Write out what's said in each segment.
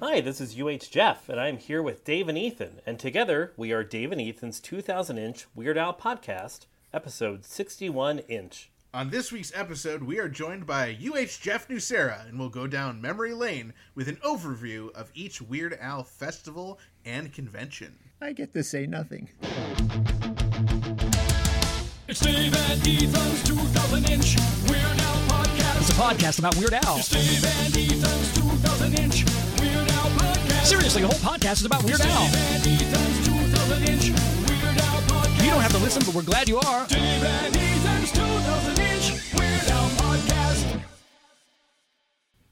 Hi, this is UH Jeff, and I'm here with Dave and Ethan, and together we are Dave and Ethan's 2000 inch Weird Al podcast, episode 61 inch. On this week's episode, we are joined by UH Jeff Nucera, and we'll go down memory lane with an overview of each Weird Al festival and convention. I get to say nothing. It's Dave and Ethan's 2000 inch Weird Al podcast. It's a podcast about Weird Al. It's Dave and Ethan's 2000 inch Weird Al podcast. Seriously, the whole podcast is about Weird Al. Dave and Ethan's 2000 inch Weird Al podcast. You don't have to listen, but we're glad you are.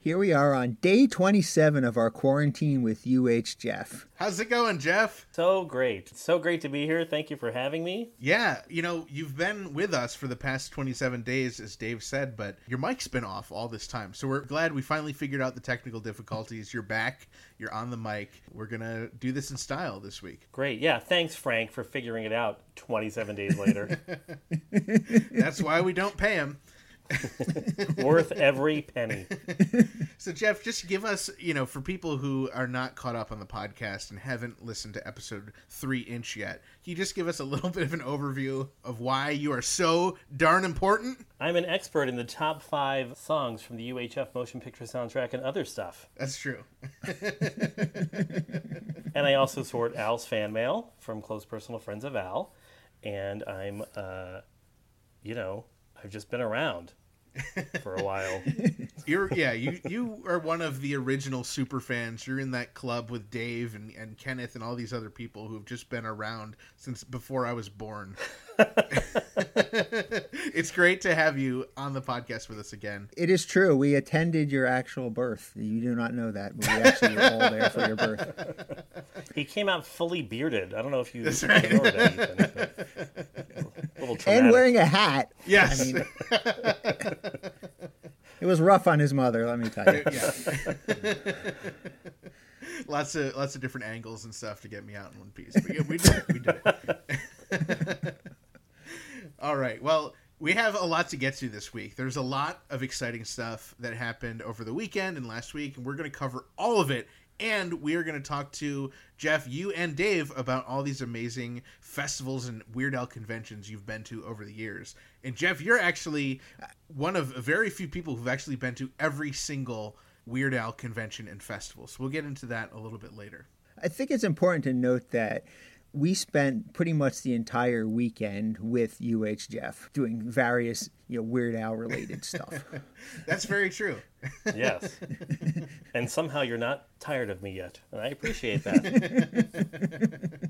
Here we are on day 27 of our quarantine with UH Jeff. How's it going, Jeff? So great. It's so great to be here. Thank you for having me. Yeah, you know, you've been with us for the past 27 days, as Dave said, but your mic's been off all this time. So we're glad we finally figured out the technical difficulties. You're back, you're on the mic. We're going to do this in style this week. Great. Yeah, thanks, Frank, for figuring it out 27 days later. That's why we don't pay him. Worth every penny. So, Jeff, just give us, you know, for people who are not caught up on the podcast and haven't listened to episode three inch yet, can you just give us a little bit of an overview of why you are so darn important? I'm an expert in the top five songs from the UHF motion picture soundtrack and other stuff. That's true. And I also sort Al's fan mail from close personal friends of Al. And I'm, uh, you know, I've just been around for a while. You're yeah, you you are one of the original super fans. You're in that club with Dave and, and Kenneth and all these other people who've just been around since before I was born. it's great to have you on the podcast with us again. It is true. We attended your actual birth. You do not know that, but we actually were all there for your birth. He came out fully bearded. I don't know if you That's right. ignored that, Ethan. A little And wearing a hat. Yes. I mean, it was rough on his mother, let me tell you. yeah. lots of lots of different angles and stuff to get me out in one piece. But yeah, we did it. We did it. All right. Well, we have a lot to get to this week. There's a lot of exciting stuff that happened over the weekend and last week, and we're going to cover all of it. And we are going to talk to Jeff, you and Dave about all these amazing festivals and Weird Al conventions you've been to over the years. And Jeff, you're actually one of very few people who've actually been to every single Weird Al convention and festival. So we'll get into that a little bit later. I think it's important to note that we spent pretty much the entire weekend with UH Jeff doing various, you know, Weird Al related stuff. That's very true. Yes. and somehow you're not tired of me yet. And I appreciate that.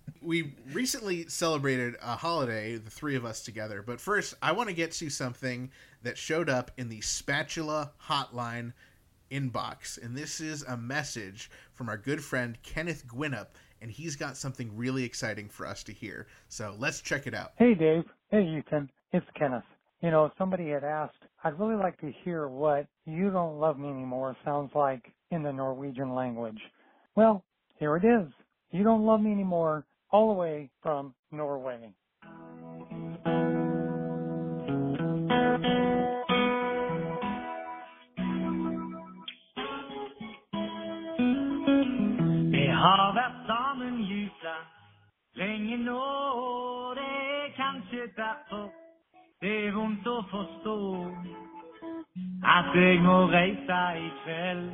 we recently celebrated a holiday, the three of us together. But first, I want to get to something that showed up in the Spatula Hotline inbox. And this is a message from our good friend Kenneth Gwinnett, and he's got something really exciting for us to hear. So let's check it out. Hey, Dave. Hey, Ethan. It's Kenneth. You know, somebody had asked, I'd really like to hear what You Don't Love Me Anymore sounds like in the Norwegian language. Well, here it is. You Don't Love Me Anymore, all the way from Norway. Vi har at jeg må reise i kveld.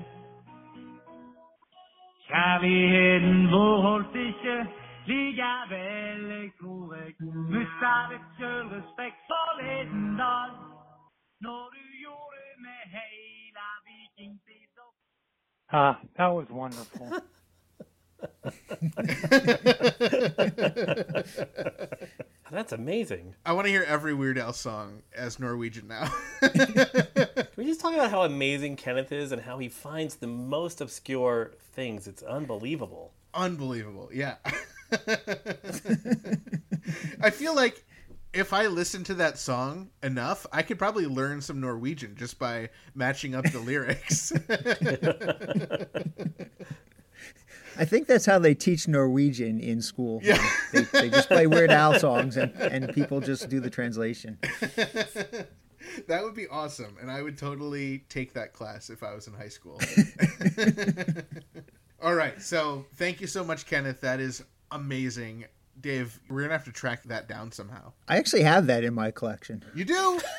Kjærligheten vår holdt ikke likevel, jeg tror jeg mista litt sjølrespekt forleden dag når du gjorde det med heile vikingtida. Ah, that was wonderful. That's amazing. I want to hear every Weird Al song as Norwegian now. Can we just talk about how amazing Kenneth is and how he finds the most obscure things? It's unbelievable. Unbelievable. Yeah. I feel like if I listen to that song enough, I could probably learn some Norwegian just by matching up the lyrics. I think that's how they teach Norwegian in school. Yeah. They, they just play Weird Al songs and, and people just do the translation. that would be awesome, and I would totally take that class if I was in high school. All right. So thank you so much, Kenneth. That is amazing. Dave, we're gonna have to track that down somehow. I actually have that in my collection. You do?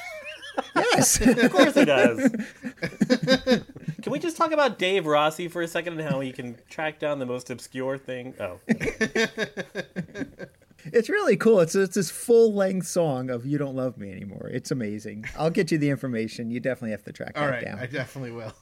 Yes. Of course he does. can we just talk about Dave Rossi for a second and how he can track down the most obscure thing? Oh, It's really cool. It's it's this full length song of "You Don't Love Me Anymore." It's amazing. I'll get you the information. You definitely have to track All that right. down. I definitely will.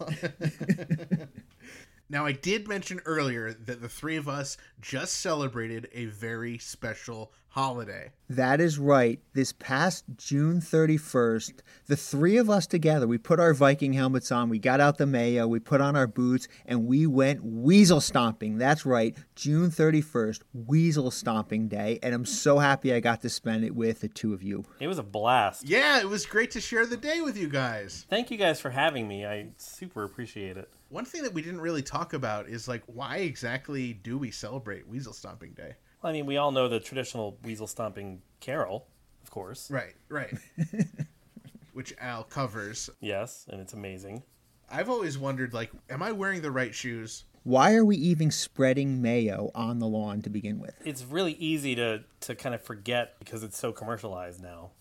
now, I did mention earlier that the three of us just celebrated a very special holiday. That is right. This past June 31st, the three of us together, we put our Viking helmets on, we got out the mayo, we put on our boots, and we went weasel stomping. That's right, June 31st, weasel stomping day. And I'm so happy I got to spend it with the two of you. it was a blast. Yeah, it was great to share the day with you guys. Thank you guys for having me. I super appreciate it. One thing that we didn't really talk about is like why exactly do we celebrate Weasel Stomping Day? Well, I mean, we all know the traditional weasel stomping carol, of course. Right, right. Which Al covers. Yes, and it's amazing. I've always wondered like am I wearing the right shoes? Why are we even spreading mayo on the lawn to begin with? It's really easy to to kind of forget because it's so commercialized now.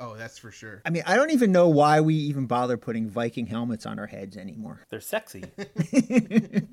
Oh, that's for sure. I mean, I don't even know why we even bother putting Viking helmets on our heads anymore. They're sexy.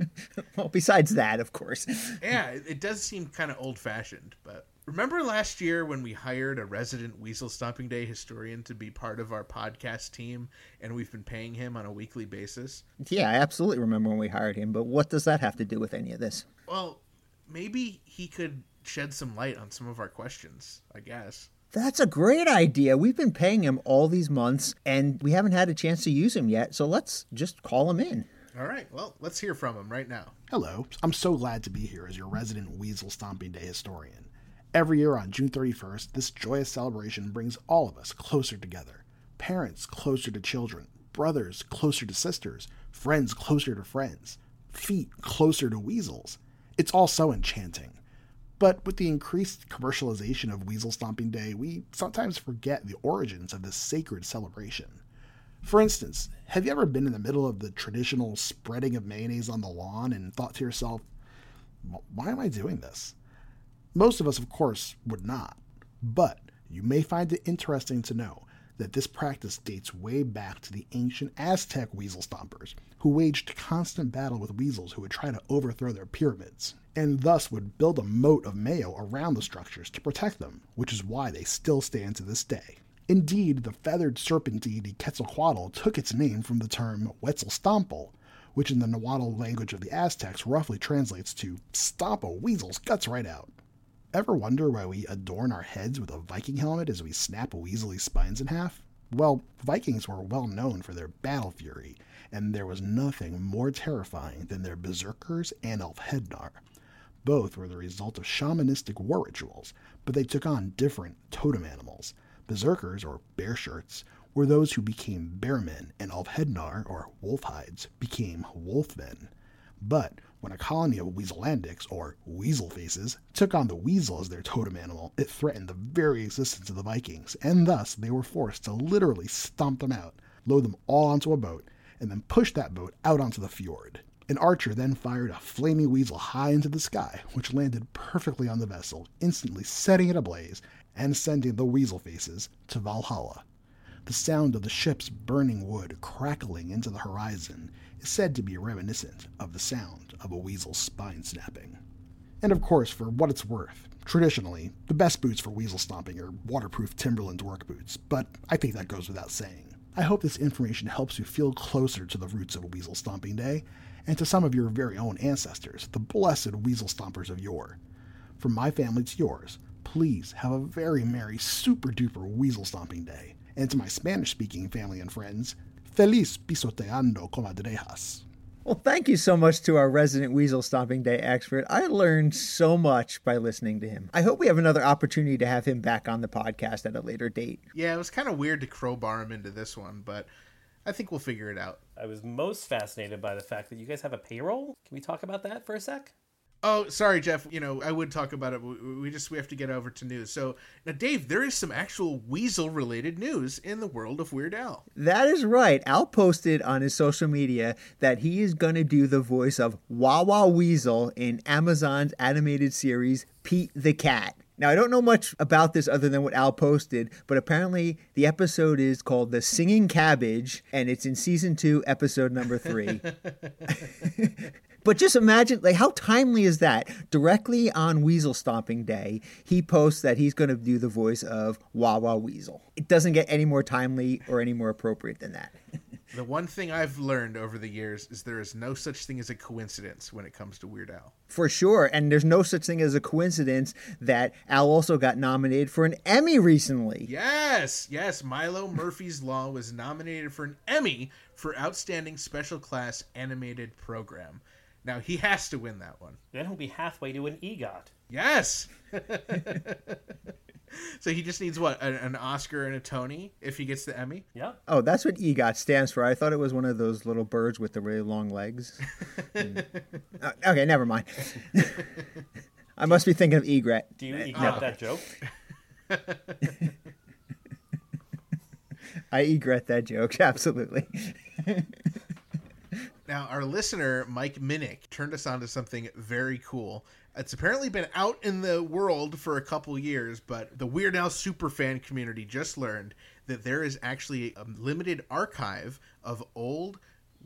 Well, besides that, of course. Yeah, it, it does seem kind of old fashioned, but remember last year when we hired a resident Weasel Stomping Day historian to be part of our podcast team and we've been paying him on a weekly basis? Yeah, I absolutely remember when we hired him, but what does that have to do with any of this? Well, maybe he could shed some light on some of our questions, I guess. That's a great idea. We've been paying him all these months and we haven't had a chance to use him yet, so let's just call him in. All right, well, let's hear from him right now. Hello, I'm so glad to be here as your resident Weasel Stomping Day historian. Every year on June 31st, this joyous celebration brings all of us closer together. Parents closer to children, brothers closer to sisters, friends closer to friends, feet closer to weasels. It's all so enchanting. But with the increased commercialization of Weasel Stomping Day, we sometimes forget the origins of this sacred celebration. For instance, have you ever been in the middle of the traditional spreading of mayonnaise on the lawn and thought to yourself, why am I doing this? Most of us, of course, would not. But you may find it interesting to know that this practice dates way back to the ancient Aztec weasel stompers, who waged constant battle with weasels who would try to overthrow their pyramids, and thus would build a moat of mayo around the structures to protect them, which is why they still stand to this day. Indeed, the feathered serpent deity Quetzalcoatl took its name from the term Huetzalstompel, which in the Nahuatl language of the Aztecs roughly translates to stomp a weasel's guts right out. Ever wonder why we adorn our heads with a Viking helmet as we snap a weaselly spines in half? Well, Vikings were well known for their battle fury, and there was nothing more terrifying than their berserkers and Elfhednar. Both were the result of shamanistic war rituals, but they took on different totem animals. Berserkers, or bear shirts, were those who became bearmen, and Elfhednar, or wolf hides, became wolfmen. But when a colony of Weaselandics, or weasel faces, took on the weasel as their totem animal, it threatened the very existence of the Vikings, and thus they were forced to literally stomp them out, load them all onto a boat, and then push that boat out onto the fjord. An archer then fired a flaming weasel high into the sky, which landed perfectly on the vessel, instantly setting it ablaze and sending the weasel faces to Valhalla. The sound of the ship's burning wood crackling into the horizon is said to be reminiscent of the sound of a weasel's spine snapping. And of course, for what it's worth, traditionally, the best boots for weasel stomping are waterproof Timberland work boots, but I think that goes without saying. I hope this information helps you feel closer to the roots of a Weasel Stomping Day and to some of your very own ancestors, the blessed weasel stompers of yore. From my family to yours, please have a very merry, super duper weasel stomping day. And to my Spanish speaking family and friends, feliz pisoteando comadrejas. Well, thank you so much to our resident Weasel Stomping Day expert. I learned so much by listening to him. I hope we have another opportunity to have him back on the podcast at a later date. Yeah, it was kind of weird to crowbar him into this one, but I think we'll figure it out. I was most fascinated by the fact that you guys have a payroll. Can we talk about that for a sec? Oh, sorry, Jeff. You know, I would talk about it. but We we just we have to get over to news. So now, Dave, there is some actual weasel-related news in the world of Weird Al. That is right. Al posted on his social media that he is going to do the voice of Wawa Weasel in Amazon's animated series Pete the Cat. Now, I don't know much about this other than what Al posted, but apparently the episode is called The Singing Cabbage, and it's in season two, episode number three. But just imagine, like, how timely is that? Directly on Weasel Stomping Day, he posts that he's going to do the voice of Wawa Weasel. It doesn't get any more timely or any more appropriate than that. The one thing I've learned over the years is there is no such thing as a coincidence when it comes to Weird Al. For sure. And there's no such thing as a coincidence that Al also got nominated for an Emmy recently. Yes, yes. Milo Murphy's Law was nominated for an Emmy for Outstanding Special Class Animated Program. Now he has to win that one. Then he'll be halfway to an EGOT. Yes. so he just needs what an, an Oscar and a Tony if he gets the Emmy. Yeah. Oh, that's what EGOT stands for. I thought it was one of those little birds with the really long legs. Mm. Uh, okay, never mind. I must be thinking of egret. Do you EGOT that joke? I egret that joke, absolutely. Now, our listener, Mike Minnick, turned us on to something very cool. It's apparently been out in the world for a couple years, but the Weird Al superfan community just learned that there is actually a limited archive of old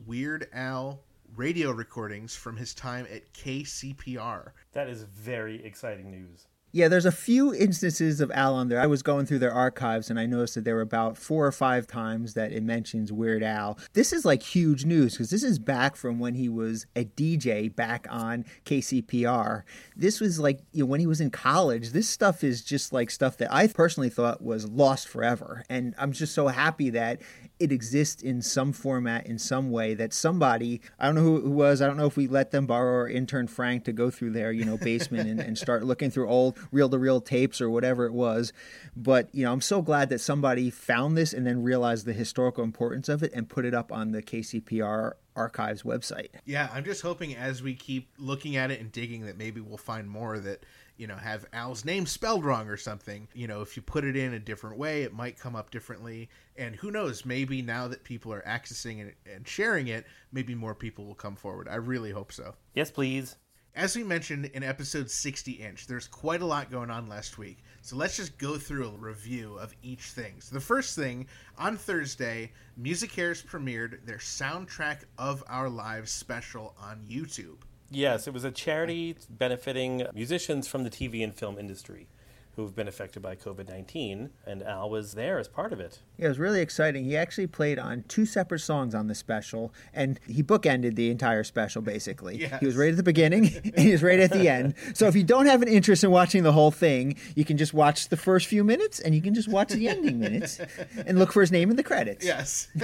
Weird Al radio recordings from his time at KCPR. That is very exciting news. Yeah, there's a few instances of Al on there. I was going through their archives and I noticed that there were about four or five times that it mentions Weird Al. This is like huge news because this is back from when he was a DJ back on KCPR. This was like you know, when he was in college. This stuff is just like stuff that I personally thought was lost forever. And I'm just so happy that it exists in some format, in some way, that somebody, I don't know who it was, I don't know if we let them borrow our intern Frank to go through their, you know, basement and, and start looking through old reel to reel tapes or whatever it was. But, you know, I'm so glad that somebody found this and then realized the historical importance of it and put it up on the KCPR archives website. Yeah, I'm just hoping as we keep looking at it and digging that maybe we'll find more that, you know, have Al's name spelled wrong or something. You know, if you put it in a different way, it might come up differently. And who knows, maybe now that people are accessing it and sharing it, maybe more people will come forward. I really hope so. Yes, please. As we mentioned in episode 60 inch, there's quite a lot going on last week. So let's just go through a review of each thing. So the first thing, on Thursday, MusiCares premiered their Soundtrack of Our Lives special on YouTube. Yes, it was a charity benefiting musicians from the TV and film industry who've been affected by COVID 19, and Al was there as part of it. Yeah, it was really exciting. He actually played on two separate songs on the special, and he bookended the entire special basically. Yes. He was right at the beginning and he was right at the end. So if you don't have an interest in watching the whole thing, you can just watch the first few minutes and you can just watch the ending minutes and look for his name in the credits. Yes.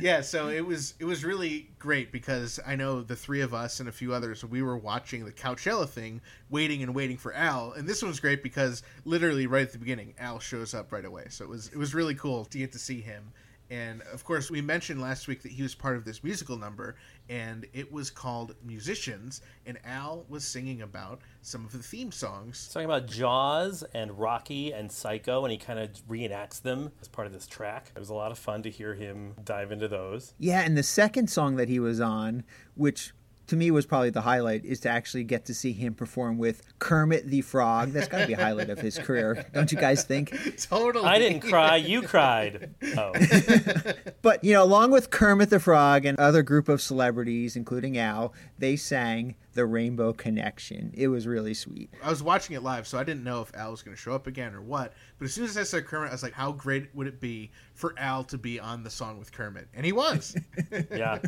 yeah, so it was it was really great because I know the three of us and a few others we were watching the Coachella thing, waiting and waiting for Al, and this one was great because literally right at the beginning, Al shows up right away. So it was it was really cool to get to see him. And of course, we mentioned last week that he was part of this musical number, and it was called Musicians, and Al was singing about some of the theme songs. Talking about Jaws and Rocky and Psycho, and he kind of reenacts them as part of this track. It was a lot of fun to hear him dive into those. Yeah, and the second song that he was on, which to me was probably the highlight, is to actually get to see him perform with Kermit the Frog. That's got to be a highlight of his career, don't you guys think? Totally. I didn't cry, you cried. Oh, But, you know, along with Kermit the Frog and other group of celebrities, including Al, they sang The Rainbow Connection. It was really sweet. I was watching it live, so I didn't know if Al was going to show up again or what. But as soon as I saw Kermit, I was like, how great would it be for Al to be on the song with Kermit? And he was. yeah.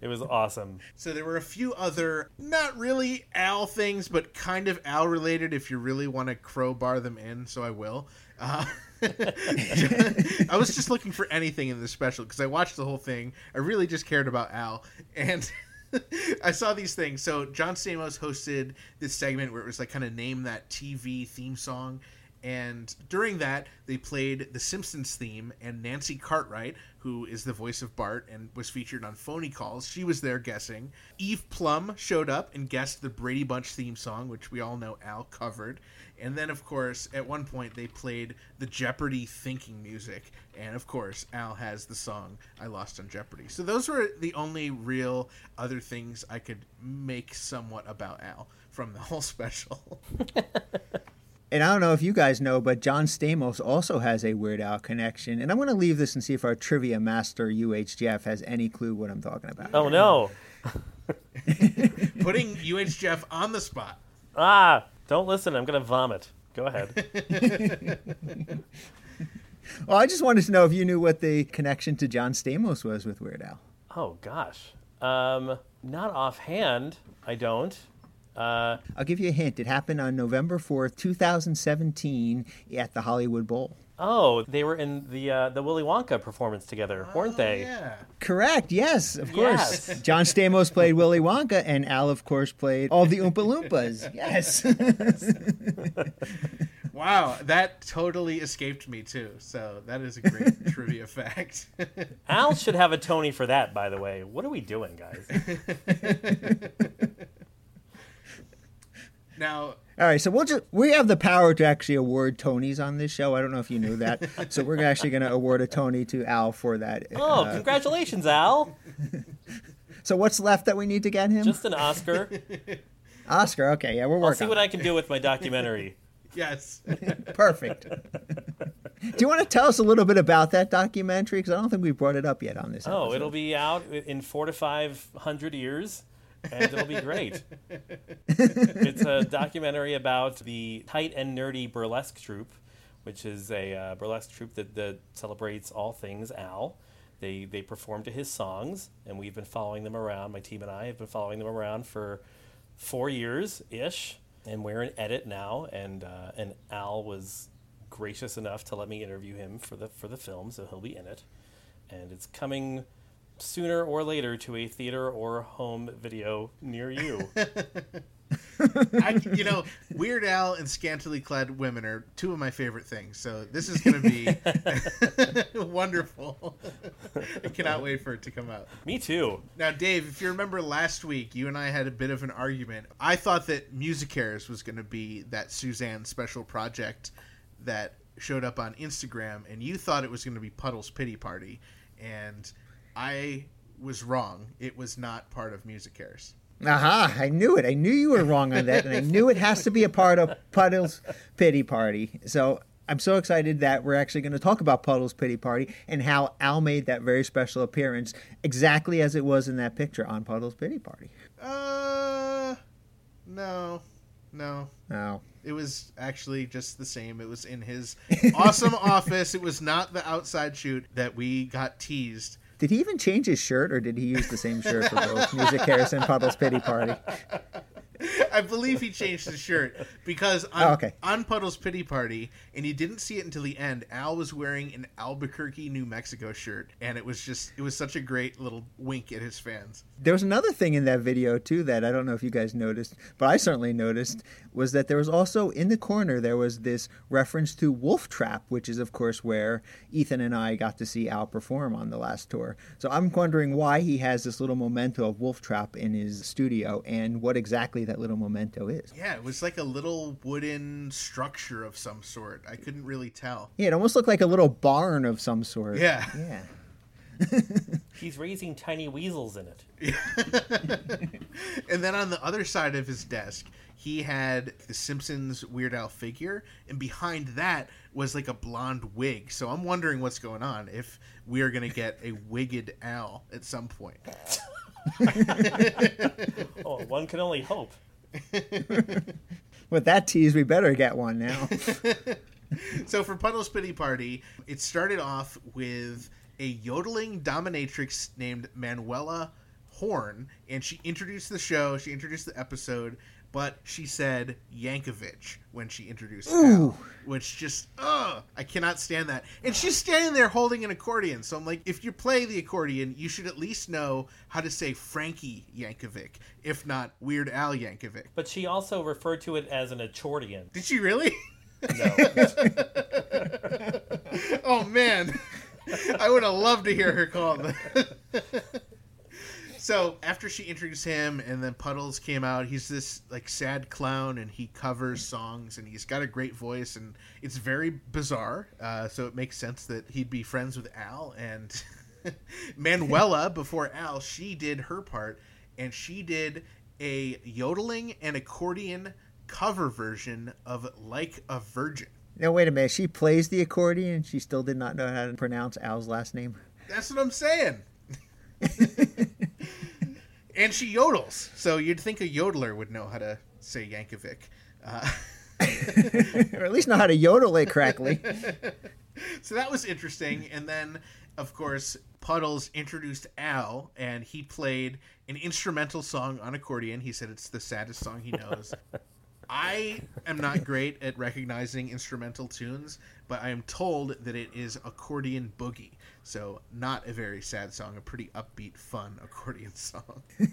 It was awesome. so there were a few other, not really Al things, but kind of Al related if you really want to crowbar them in, so I will. Uh, I was just looking for anything in this special because I watched the whole thing. I really just cared about Al. And. I saw these things. So John Stamos hosted this segment where it was like kind of name that TV theme song, And during that, they played the Simpsons theme, and Nancy Cartwright, who is the voice of Bart and was featured on Phony Calls, she was there guessing. Eve Plumb showed up and guessed the Brady Bunch theme song, which we all know Al covered. And then, of course, at one point, they played the Jeopardy thinking music. And, of course, Al has the song I Lost on Jeopardy. So those were the only real other things I could make somewhat about Al from the whole special. And I don't know if you guys know, but John Stamos also has a Weird Al connection. And I'm going to leave this and see if our trivia master, UH Jeff, has any clue what I'm talking about. Oh no! Putting UH Jeff on the spot. Ah! Don't listen. I'm gonna vomit. Go ahead. Well, I just wanted to know if you knew what the connection to John Stamos was with Weird Al. Oh gosh. Um, not offhand. I don't. Uh, I'll give you a hint. It happened on November 4th, 2017, at the Hollywood Bowl. oh, they were in the uh, the Willy Wonka performance together, weren't they? Yeah. Correct. Yes, of course. Yes. John Stamos played Willy Wonka, and Al, of course, played all the Oompa Loompas. Yes. Wow, that totally escaped me too. So that is a great trivia fact. Al should have a Tony for that, by the way. What are we doing, guys? Now, All right, so we'll just we have the power to actually award Tonys on this show. I don't know if you knew that. so we're actually going to award a Tony to Al for that. Oh, Uh, congratulations, Al! so what's left that we need to get him? Just an Oscar. Oscar. Okay, yeah, we're working. I'll working. see what it. I can do with my documentary. yes. Perfect. Do you want to tell us a little bit about that documentary? Because I don't think we brought it up yet on this. Oh, episode. it'll be out in four to five hundred years, and it'll be great. it's a documentary about the tight and nerdy burlesque troupe, which is a uh, burlesque troupe that, that celebrates all things Al. They they perform to his songs, and we've been following them around. My team and I have been following them around for four years ish, and we're in edit now. And uh, and Al was gracious enough to let me interview him for the for the film, so he'll be in it. And it's coming sooner or later to a theater or home video near you. I, you know, Weird Al and scantily clad women are two of my favorite things. So this is going to be wonderful. I cannot wait for it to come out. me too. Now, Dave, if you remember last week, you and I had a bit of an argument. I thought that MusiCares was going to be that Suzanne special project that showed up on Instagram, and you thought it was going to be Puddle's Pity Party, and I was wrong. It was not part of MusiCares. Aha! I knew it. I knew you were wrong on that, and I knew it has to be a part of Puddle's Pity Party. So I'm so excited that we're actually going to talk about Puddle's Pity Party and how Al made that very special appearance exactly as it was in that picture on Puddle's Pity Party. Uh, no, no. Oh. It was actually just the same. It was in his awesome office. It was not the outside shoot that we got teased. Did he even change his shirt, or did he use the same shirt for both Music Harrison and Puddle's Pity Party? I believe he changed his shirt because oh, on, Oh, okay. on Puddle's Pity Party, and you didn't see it until the end, Al was wearing an Albuquerque, New Mexico shirt, and it was just, it was such a great little wink at his fans. There was another thing in that video too that I don't know if you guys noticed, but I certainly noticed was that there was also in the corner there was this reference to Wolf Trap, which is of course where Ethan and I got to see Al perform on the last tour. So I'm wondering why he has this little memento of Wolf Trap in his studio and what exactly that little memento is. Yeah, it was like a little wooden structure of some sort. I couldn't really tell. Yeah, it almost looked like a little barn of some sort. Yeah. Yeah. He's raising tiny weasels in it. And then on the other side of his desk, he had the Simpsons Weird Al figure, and behind that was like a blonde wig. So I'm wondering what's going on. If we are going to get a wigged Al at some point. Oh, one can only hope. With that tease, we better get one now. So for Puddle's Pity Party, it started off with a yodeling dominatrix named Manuela Horn, and she introduced the show. She introduced the episode, but she said Yankovic when she introduced Al, which just ugh, I cannot stand that. And she's standing there holding an accordion, so I'm like, if you play the accordion, you should at least know how to say Frankie Yankovic, if not Weird Al Yankovic. But she also referred to it as an accordion. Did she really? No. oh man, I would have loved to hear her call him. so after she introduced him, and then Puddles came out, he's this like sad clown, and he covers songs, and he's got a great voice, and it's very bizarre. Uh, so it makes sense that he'd be friends with Al and Manuela before Al. She did her part, and she did a yodeling and accordion cover version of "Like a Virgin." No, wait a minute. She plays the accordion. She still did not know how to pronounce Al's last name. That's what I'm saying. and she yodels, so you'd think a yodeler would know how to say Yankovic. Uh, or at least know how to yodel it correctly. so that was interesting. And then, of course, Puddles introduced Al, and he played an instrumental song on accordion. He said it's the saddest song he knows. I am not great at recognizing instrumental tunes, but I am told that it is accordion boogie. So not a very sad song, a pretty upbeat, fun accordion song.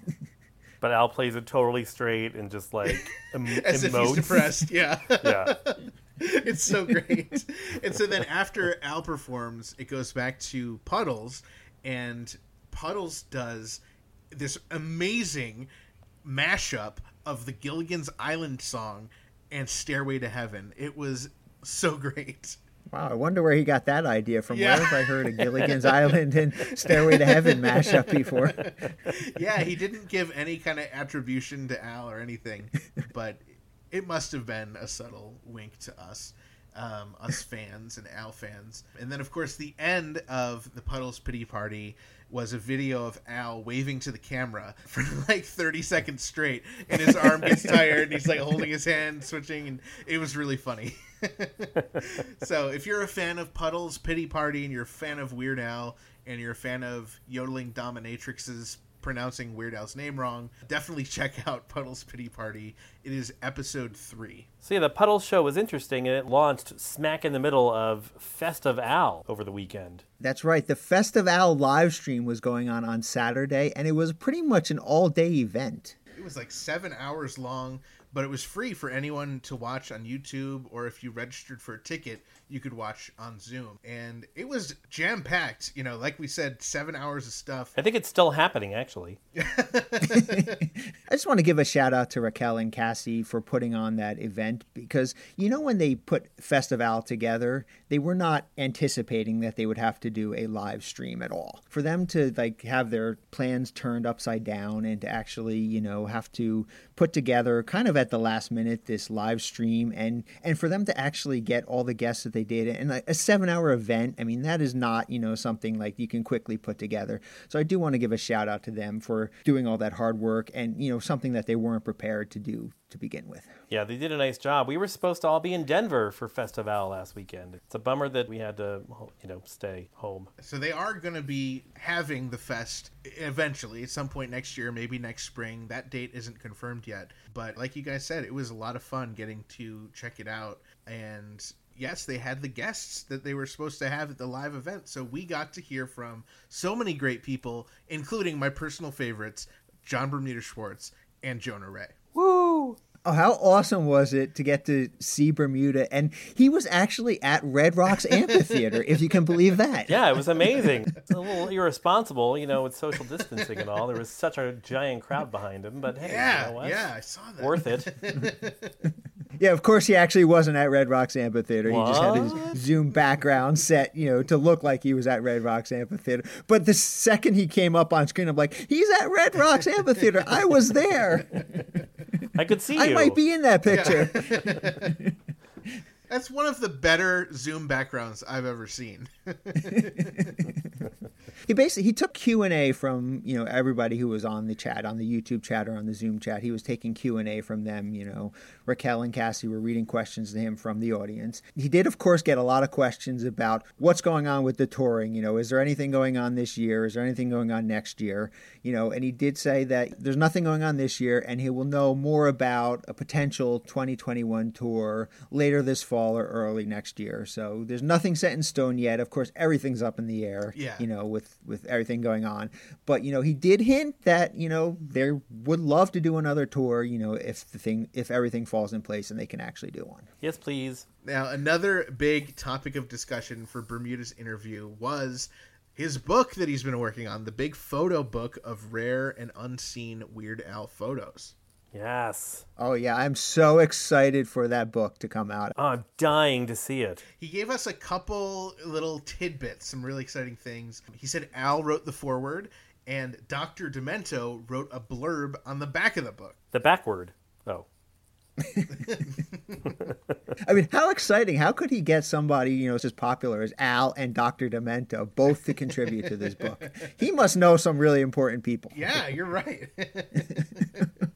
But Al plays it totally straight and just like em- As if he's depressed, yeah. Yeah. it's so great. and so then after Al performs, it goes back to Puddles, and Puddles does this amazing mashup of the Gilligan's Island song and Stairway to Heaven. It was so great. Wow, I wonder where he got that idea from. Yeah. Where have I heard a Gilligan's Island and Stairway to Heaven mashup before? Yeah, he didn't give any kind of attribution to Al or anything, but it must have been a subtle wink to us. Um, us fans and Al fans. And then, of course, the end of the Puddles Pity Party was a video of Al waving to the camera for like 30 seconds straight, and his arm gets tired, and he's like holding his hand, switching, and it was really funny. so, if you're a fan of Puddles Pity Party, and you're a fan of Weird Al, and you're a fan of yodeling dominatrixes pronouncing Weird Al's name wrong, definitely check out Puddles Pity Party. It is episode three. So yeah, the Puddle show was interesting, and it launched smack in the middle of Festive Al over the weekend. That's right. The Festival live stream was going on on Saturday, and it was pretty much an all day event. It was like seven hours long, but it was free for anyone to watch on YouTube, or if you registered for a ticket, you could watch on Zoom. And it was jam packed. You know, like we said, seven hours of stuff. I think it's still happening, actually. I just want to give a shout out to Raquel and Cassie for putting on that event because you know when they put Festival together, they were not anticipating that they would have to do a live stream at all. For them to like have their plans turned upside down and to actually, you know, have to put together kind of at the last minute this live stream and and for them to actually get all the guests that they did and like a 7-hour event, I mean that is not, you know, something like you can quickly put together. So I do want to give a shout out to them for doing all that hard work and, you know, something that they weren't prepared to do to begin with. Yeah, they did a nice job. We were supposed to all be in Denver for Festival last weekend. It's a bummer that we had to, you know, stay home. So they are going to be having the fest eventually at some point next year, maybe next spring. That date isn't confirmed yet. But like you guys said, it was a lot of fun getting to check it out. And yes, they had the guests that they were supposed to have at the live event. So we got to hear from so many great people, including my personal favorites, John Bermuda Schwartz and Jonah Ray. Woo! Oh, how awesome was it to get to see Bermuda? And he was actually at Red Rocks Amphitheater, if you can believe that. Yeah, it was amazing. It's a little irresponsible, you know, with social distancing and all. There was such a giant crowd behind him, but hey, Yeah, you know what? yeah, I saw that. Worth it. Yeah, of course, he actually wasn't at Red Rocks Amphitheater. He just had his Zoom background set, you know, to look like he was at Red Rocks Amphitheater. But the second he came up on screen, I'm like, he's at Red Rocks Amphitheater. I was there. I could see you. I you. might be in that picture. That's one of the better Zoom backgrounds I've ever seen. he basically he took q&a from you know everybody who was on the chat on the youtube chat or on the zoom chat. He was taking q&a from them you know. Raquel and cassie were reading questions to him from the audience. He did of course get a lot of questions about what's going on with the touring you know. Is there anything going on this year? Is there anything going on next year? You know and he did say that there's nothing going on this year and he will know more about a potential 2021 tour later this fall or early next year. So there's nothing set in stone yet. Of course everything's up in the air Yeah. you know with with with everything going on. But you know, he did hint that you know they would love to do another tour. You know, if the thing if everything falls in place and they can actually do one. Yes, please. Now, another big topic of discussion for Bermuda's interview was his book that he's been working on, the big photo book of rare and unseen Weird Al photos. Yes. Oh yeah, I'm so excited for that book to come out. Oh, I'm dying to see it. He gave us a couple little tidbits, some really exciting things. He said Al wrote the foreword, and Dr. Demento wrote a blurb on the back of the book. The backward. Oh. I mean, how exciting! How could he get somebody you know as popular as Al and Dr. Demento both to contribute to this book? He must know some really important people. Yeah, you're right.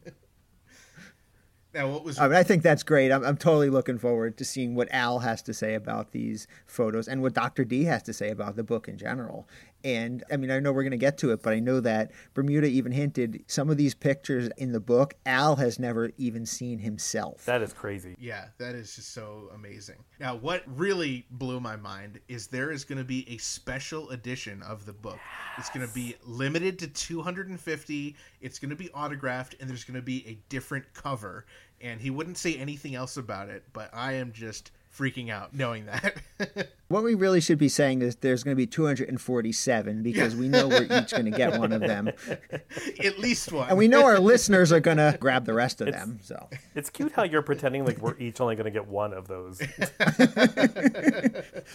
now, what was I mean, I think that's great. I'm, I'm totally looking forward to seeing what Al has to say about these photos and what Dr. D has to say about the book in general. And I mean, I know we're going to get to it, but I know that Bermuda even hinted some of these pictures in the book, Al has never even seen himself. That is crazy. Yeah, that is just so amazing. Now, what really blew my mind is there is going to be a special edition of the book. It's going to be limited to 250. It's going to be autographed, and there's going to be a different cover. And he wouldn't say anything else about it, but I am just freaking out knowing that. What we really should be saying is there's going to be 247 because we know we're each going to get one of them. At least one. And we know our listeners are going to grab the rest of them. So It's cute how you're pretending like we're each only going to get one of those.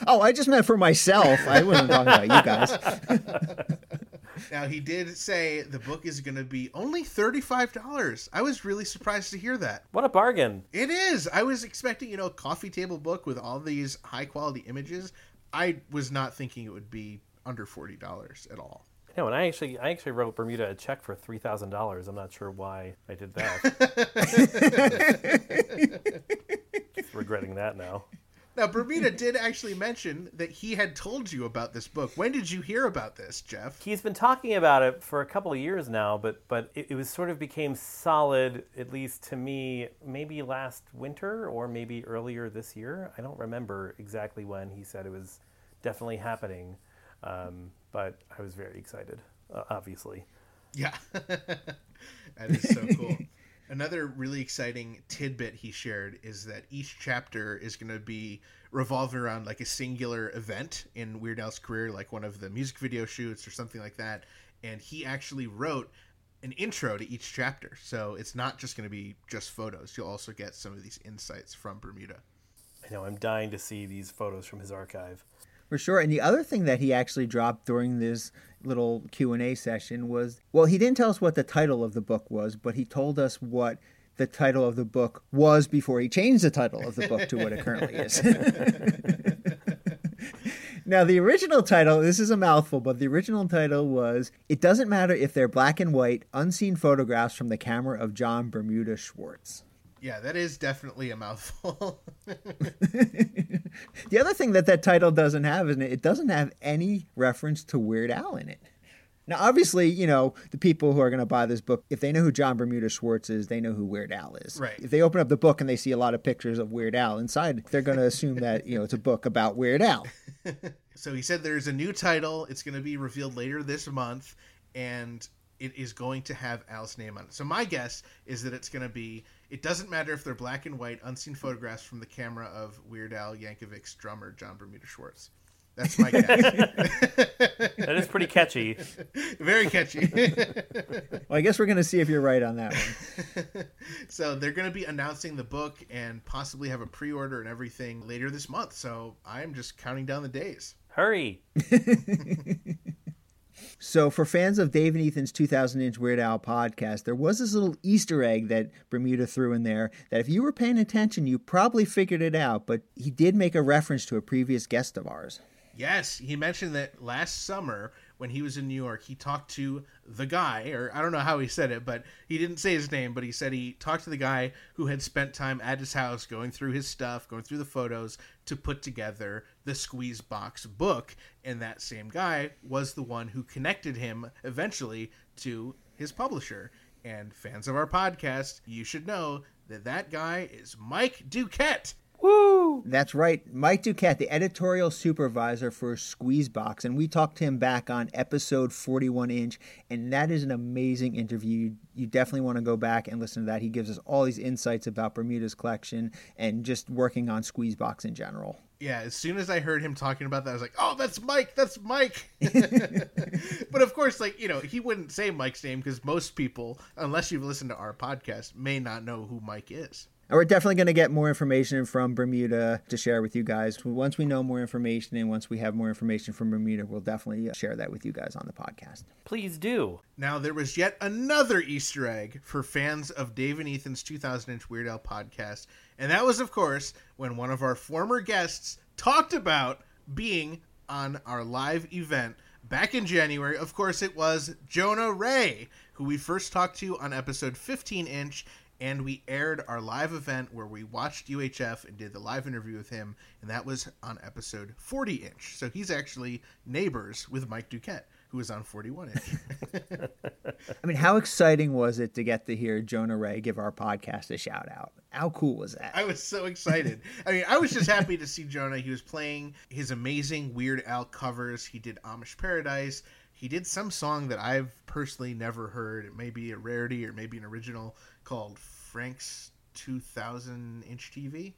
Oh, I just meant for myself. I wasn't talking about you guys. Now, he did say the book is going to be only $35. I was really surprised to hear that. What a bargain. It is. I was expecting, you know, a coffee table book with all these high quality images. I was not thinking it would be under $40 at all. No, and I actually, I actually wrote Bermuda a check for three thousand dollars. I'm not sure why I did that. Regretting that now. Now, Bermuda did actually mention that he had told you about this book. When did you hear about this, Jeff? He's been talking about it for a couple of years now, but but it, it was sort of became solid, at least to me, maybe last winter or maybe earlier this year. I don't remember exactly when he said it was definitely happening, um, but I was very excited, uh, obviously. Yeah. that is so cool. Another really exciting tidbit he shared is that each chapter is going to be revolving around like a singular event in Weird Al's career, like one of the music video shoots or something like that. And he actually wrote an intro to each chapter. So it's not just going to be just photos. You'll also get some of these insights from Bermuda. I know I'm dying to see these photos from his archive. For sure. And the other thing that he actually dropped during this little Q&A session was well, he didn't tell us what the title of the book was, but he told us what the title of the book was before he changed the title of the book to what it currently is. now, the original title, this is a mouthful, but the original title was It Doesn't Matter If They're Black and White Unseen Photographs from the Camera of John Bermuda Schwartz. Yeah, that is definitely a mouthful. The other thing that that title doesn't have is it doesn't have any reference to Weird Al in it. Now, obviously, you know, the people who are going to buy this book, if they know who John Bermuda Schwartz is, they know who Weird Al is. Right. If they open up the book and they see a lot of pictures of Weird Al inside, they're going to assume that, you know, it's a book about Weird Al. so he said there's a new title. It's going to be revealed later this month, and it is going to have Al's name on it. So my guess is that it's going to be. It doesn't matter if they're black and white, unseen photographs from the camera of Weird Al Yankovic's drummer John Bermuda Schwartz. That's my guess. That is pretty catchy. Very catchy. Well, I guess we're going to see if you're right on that one. so they're going to be announcing the book and possibly have a pre-order and everything later this month. So I'm just counting down the days. Hurry. So, for fans of Dave and Ethan's 2000 Inch Weird Al podcast, there was this little Easter egg that Bermuda threw in there that if you were paying attention, you probably figured it out, but he did make a reference to a previous guest of ours. Yes, he mentioned that last summer when he was in New York, he talked to the guy, or I don't know how he said it, but he didn't say his name, but he said he talked to the guy who had spent time at his house going through his stuff, going through the photos to put together the Squeeze Box book. And that same guy was the one who connected him eventually to his publisher. And fans of our podcast, you should know that that guy is Mike Duquette. Woo! That's right. Mike Duquette, the editorial supervisor for Squeezebox. And we talked to him back on episode 41 inch. And that is an amazing interview. You definitely want to go back and listen to that. He gives us all these insights about Bermuda's collection and just working on Squeezebox in general. Yeah, as soon as I heard him talking about that, I was like, "Oh, that's Mike. That's Mike." but of course, like you know, he wouldn't say Mike's name because most people, unless you've listened to our podcast, may not know who Mike is. And we're definitely going to get more information from Bermuda to share with you guys. Once we know more information and once we have more information from Bermuda, we'll definitely uh, share that with you guys on the podcast. Please do. Now, there was yet another Easter egg for fans of Dave and Ethan's 2000 Inch Weird Al podcast, and that was, of course, when one of our former guests talked about being on our live event back in January. Of course, it was Jonah Ray, who we first talked to on episode 15 Inch, and we aired our live event where we watched UHF and did the live interview with him, and that was on episode 40 Inch. So he's actually neighbors with Mike Duquette, who is on 41 Inch. I mean, how exciting was it to get to hear Jonah Ray give our podcast a shout out? How cool was that? I was so excited. I mean, I was just happy to see Jonah. He was playing his amazing Weird Al covers. He did Amish Paradise. He did some song that I've personally never heard. It may be a rarity or maybe an original called Frank's 2000 Inch TV.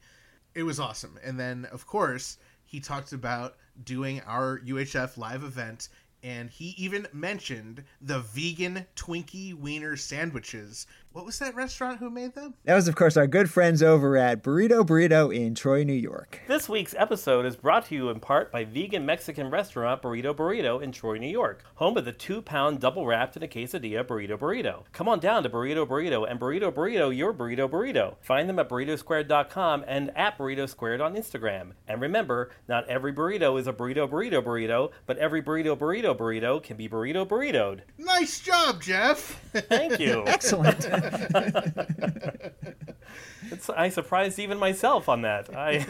It was awesome. And then, of course, he talked about doing our UHF live event and he even mentioned the vegan Twinkie Wiener sandwiches. What was that restaurant who made them? That was, of course, our good friends over at Burrito Burrito in Troy, New York. This week's episode is brought to you in part by vegan Mexican restaurant Burrito Burrito in Troy, New York, home of the two pound double wrapped in a quesadilla burrito burrito. Come on down to Burrito Burrito and Burrito Burrito your burrito burrito. Find them at burritosquared.com and at Burrito Squared on Instagram. And remember, not every burrito is a burrito burrito burrito, but every burrito burrito burrito can be burrito burritoed. Nice job, Jeff. Thank you. Excellent. I surprised even myself on that. I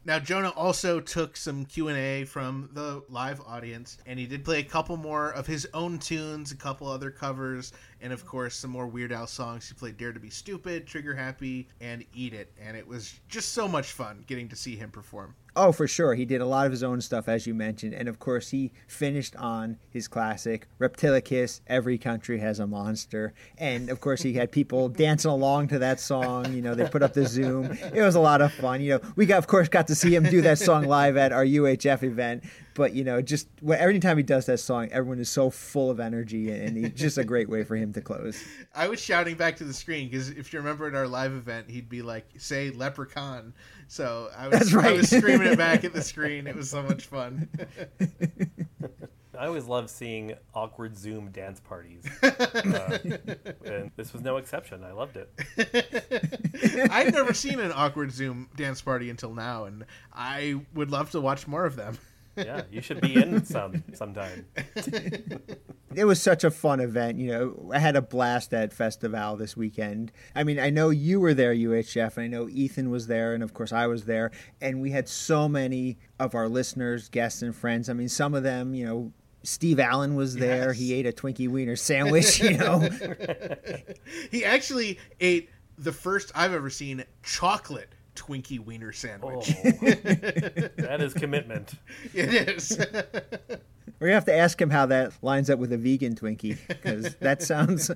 Now Jonah also took some Q&A from the live audience and he did play a couple more of his own tunes, a couple other covers, and of course some more Weird Al songs. He played Dare to be Stupid, Trigger Happy, and Eat It, and it was just so much fun getting to see him perform. Oh, for sure. He did a lot of his own stuff, as you mentioned. And of course, he finished on his classic Reptilicus Every Country Has a Monster. And of course, he had people dancing along to that song. You know, they put up the Zoom. It was a lot of fun. You know, we, got, of course, got to see him do that song live at our UHF event. But, you know, just when- every time he does that song, everyone is so full of energy. And it's just a great way for him to close. I was shouting back to the screen because if you remember at our live event, he'd be like, say leprechaun. So I was, That's right. I was screaming it back at the screen. It was so much fun. I always love seeing awkward Zoom dance parties. Uh, and this was no exception. I loved it. I've never seen an awkward Zoom dance party until now, and I would love to watch more of them. Yeah, you should be in some sometime. it was such a fun event. You know, I had a blast at Festival this weekend. I mean, I know you were there, UHF, and I know Ethan was there, and of course I was there. And we had so many of our listeners, guests, and friends. I mean, some of them, you know, Steve Allen was there. Yes. He ate a Twinkie Wiener sandwich, you know. He actually ate the first I've ever seen chocolate Twinkie Wiener Oh, sandwich. that is commitment. It is. We're going to have to ask him how that lines up with a vegan Twinkie, because that sounds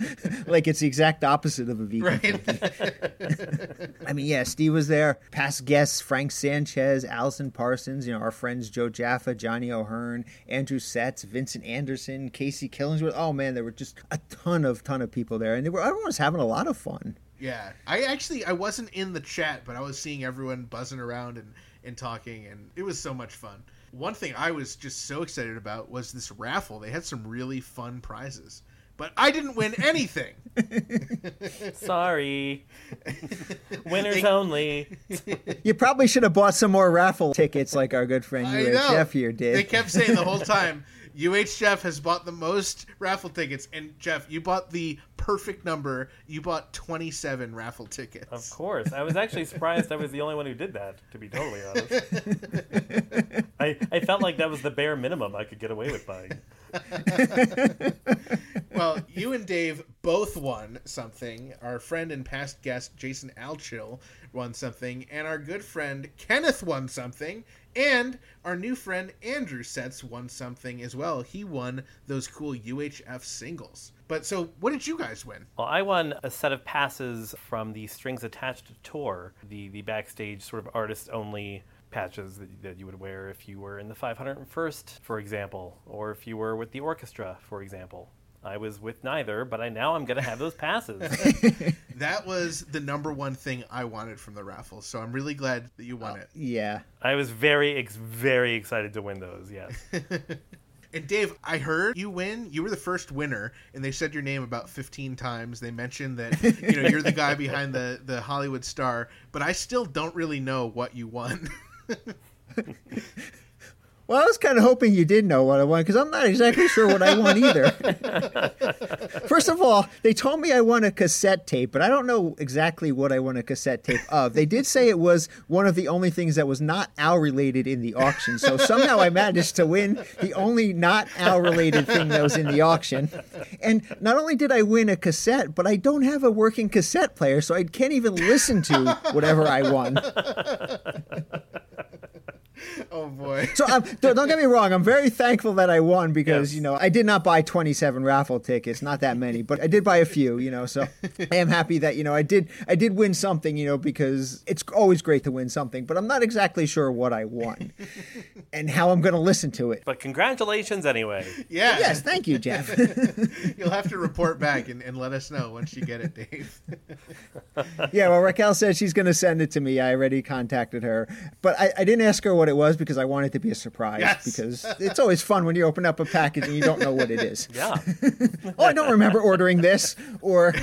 like it's the exact opposite of a vegan right? Twinkie. I mean, yeah, Steve was there. Past guests Frank Sanchez, Allison Parsons, you know, our friends Joe Jaffa, Johnny O'Hearn, Andrew Setz, Vincent Anderson, Casey Killingsworth. Oh man, there were just a ton of ton of people there, and they were everyone was having a lot of fun. Yeah, I actually I wasn't in the chat, but I was seeing everyone buzzing around and and talking, and it was so much fun. One thing I was just so excited about was this raffle. They had some really fun prizes, but I didn't win anything. Sorry. Winners only. You probably should have bought some more raffle tickets, like our good friend I UHF here did. They kept saying the whole time, UH Jeff has bought the most raffle tickets, and Jeff, you bought the perfect number. You bought 27 raffle tickets. Of course. I was actually surprised I was the only one who did that, to be totally honest. I, I felt like that was the bare minimum I could get away with buying. well, you and Dave both won something. Our friend and past guest Jason Alchill won something, and our good friend Kenneth won something, and our new friend Andrew Sets won something as well. He won those cool UHF singles. But so, what did you guys win? Well, I won a set of passes from the Strings Attached tour, the, the backstage sort of artist only patches that, that you would wear if you were in the 501st, for example, or if you were with the orchestra, for example. I was with neither, but I now I'm gonna have those passes. That was the number one thing I wanted from the raffle, so I'm really glad that you won uh, it. Yeah. I was very ex- very excited to win those. Yes. And Dave, I heard you win. You were the first winner, and they said your name about 15 times. They mentioned that you know you're the guy behind the the Hollywood star, but I still don't really know what you won. Well, I was kind of hoping you did know what I won because I'm not exactly sure what I won either. First of all, they told me I won a cassette tape, but I don't know exactly what I won a cassette tape of. They did say it was one of the only things that was not Al related in the auction. So somehow I managed to win the only not Al related thing that was in the auction. And not only did I win a cassette, but I don't have a working cassette player, so I can't even listen to whatever I won. oh boy. So um, don't don't get me wrong. I'm very thankful that I won because Yes. you know I did not buy 27 raffle tickets, not that many, but I did buy a few. You know, so I am happy that you know I did I did win something. You know, because it's always great to win something, but I'm not exactly sure what I won and how I'm going to listen to it. But congratulations anyway. Yeah. Yes, thank you, Jeff. You'll have to report back and, and let us know once you get it, Dave. yeah, well, Raquel said she's going to send it to me. I already contacted her, but I, I didn't ask her what it was because I wanted it to be a surprise. Yes. Because it's always fun when you open up a package and you don't know what it is. Yeah. oh, I don't remember ordering this, or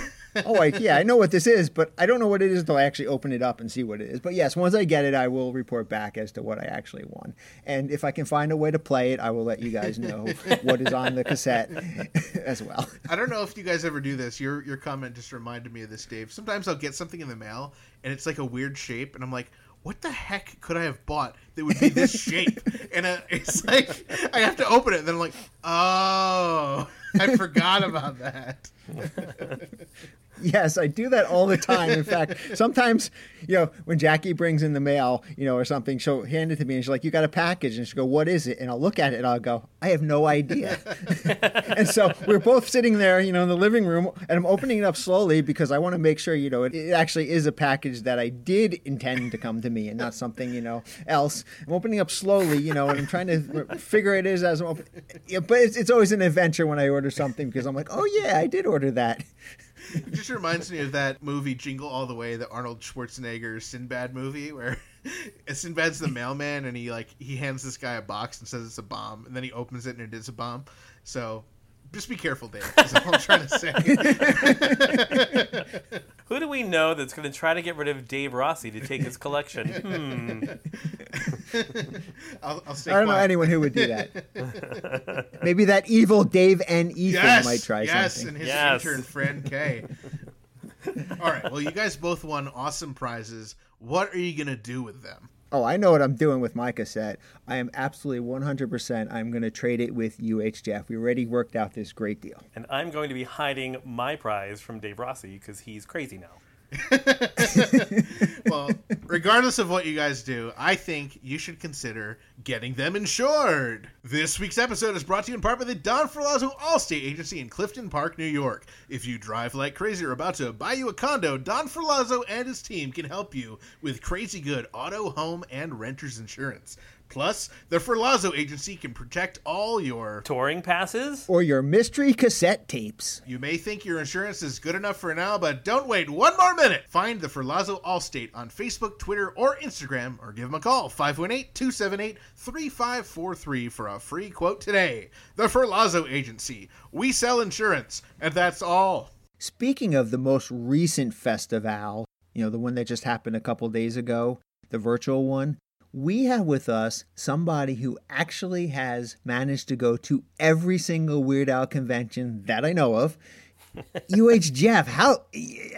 oh, I, yeah, I know what this is, but I don't know what it is until I actually open it up and see what it is. But yes, once I get it, I will report back as to what I actually won, and if I can find a way to play it, I will let you guys know what is on the cassette as well. I don't know if you guys ever do this. Your your comment just reminded me of this, Dave. Sometimes I'll get something in the mail and it's like a weird shape, and I'm like, what the heck could I have bought that would be this shape? And uh, it's like I have to open it, and then I'm like, oh, I forgot about that. Yes, I do that all the time. In fact, sometimes, you know, when Jackie brings in the mail, you know, or something, she'll hand it to me and she's like, You got a package. And she'll go, What is it? And I'll look at it and I'll go, I have no idea. and so we're both sitting there, you know, in the living room and I'm opening it up slowly because I want to make sure, you know, it, it actually is a package that I did intend to come to me and not something, you know, else. I'm opening up slowly, you know, and I'm trying to figure it is as I'm opening. Yeah, but it's, it's always an adventure when I order something because I'm like, Oh, yeah, I did order that. It just reminds me of that movie Jingle All the Way, the Arnold Schwarzenegger Sinbad movie, where Sinbad's the mailman and he like he hands this guy a box and says it's a bomb, and then he opens it and it is a bomb. So just be careful, Dave. That's all I'm trying to say. Who do we know that's going to try to get rid of Dave Rossi to take his collection? Hmm. I'll, I'll stay I don't know anyone who would do that. Maybe that evil Dave N. Ethan yes, might try yes, something. Yes, and his Yes. intern friend Kay. All right. Well, you guys both won awesome prizes. What are you gonna do with them? Oh, I know what I'm doing with my cassette. I am absolutely 100%. I'm going to trade it with UH Jeff. We already worked out this great deal. And I'm going to be hiding my prize from Dave Rossi because he's crazy now. Well, regardless of what you guys do, I think you should consider getting them insured. This week's episode is brought to you in part by the Don Ferlazzo Allstate Agency in Clifton Park, New York. If you drive like crazy or about to buy you a condo, Don Ferlazzo and his team can help you with crazy good auto, home, and renter's insurance. Plus, the Ferlazzo Agency can protect all your Touring passes? Or your mystery cassette tapes. You may think your insurance is good enough for now, but don't wait one more minute. Find the Ferlazzo Allstate on Facebook, Twitter, or Instagram, or give them a call 518 278 3543 for a free quote today. The Ferlazzo Agency. We sell insurance, and that's all. Speaking of the most recent festival, you know, the one that just happened a couple days ago, the virtual one, we have with us somebody who actually has managed to go to every single Weird Al convention that I know of. UH Jeff, how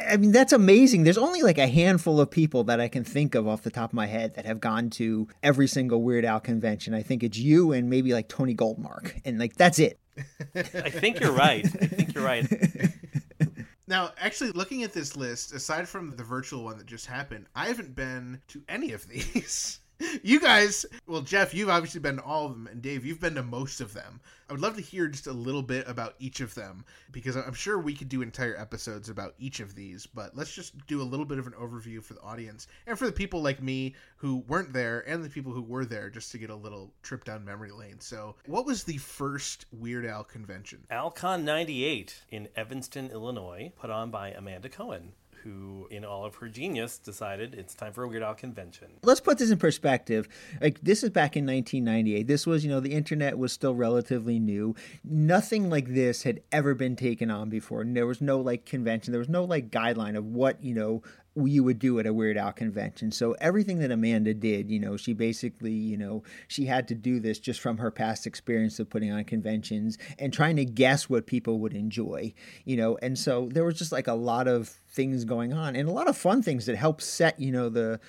I mean that's amazing. There's only like a handful of people that I can think of off the top of my head that have gone to every single Weird Al convention. I think it's you and maybe like Tony Goldmark. And like that's it. I think you're right. I think you're right. Now, actually, looking at this list, aside from the virtual one that just happened, I haven't been to any of these. You guys, well, Jeff, you've obviously been to all of them, and Dave, you've been to most of them. I would love to hear just a little bit about each of them because I'm sure we could do entire episodes about each of these, but let's just do a little bit of an overview for the audience and for the people like me who weren't there and the people who were there just to get a little trip down memory lane. So, what was the first Weird Al convention? Alcon 98 in Evanston, Illinois, put on by Amanda Cohen, who, in all of her genius, decided it's time for a Weird Al convention. Let's put this in perspective. Like this is back in 1998. This was, you know, the internet was still relatively new. Nothing like this had ever been taken on before. And there was no like convention. There was no like guideline of what, you know, you would do at a Weird Al convention. So everything that Amanda did, you know, she basically, you know, she had to do this just from her past experience of putting on conventions and trying to guess what people would enjoy, you know. And so there was just like a lot of things going on and a lot of fun things that helped set, you know, the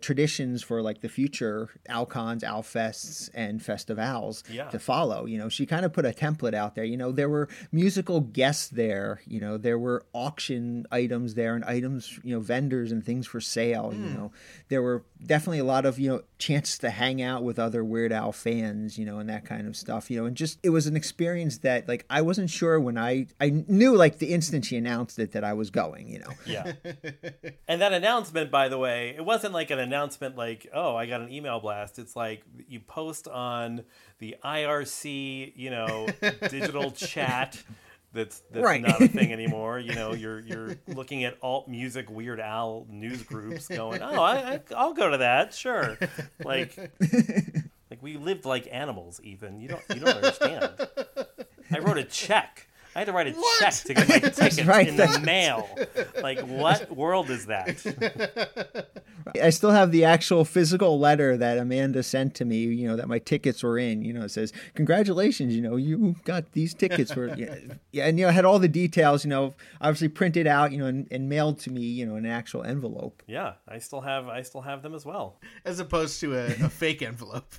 traditions for like the future Alcons, Alfests, and Festivals Yeah. to follow. You know, she kind of put a template out there. You know, there were musical guests there. You know, there were auction items there and items, you know, vendors and things for sale. You hmm. know, there were definitely a lot of you know chances to hang out with other Weird Al fans. You know, and that kind of stuff. You know, and just it was an experience that like I wasn't sure when I I knew like the instant she announced it that I was going. You know. Yeah. and that announcement, by the way, it wasn't like an announcement like, oh, I got an email blast. It's like you post on the IRC, you know, digital chat. That's that's Right. not a thing anymore. You know, you're you're looking at alt music Weird Al news groups, going, "Oh, I, I I'll go to that, sure." Like, like we lived like animals, Ethan. You don't you don't understand. I wrote a check. I had to write a check to get my tickets right, in the mail. Like, what world is that? I still have the actual physical letter that Amanda sent to me, you know, that my tickets were in. You know, it says, Congratulations, you know, you got these tickets for yeah, yeah, and you know, had all the details, you know, obviously printed out, you know, and, and mailed to me, you know, in an actual envelope. Yeah, I still have I still have them as well. As opposed to a, a fake envelope.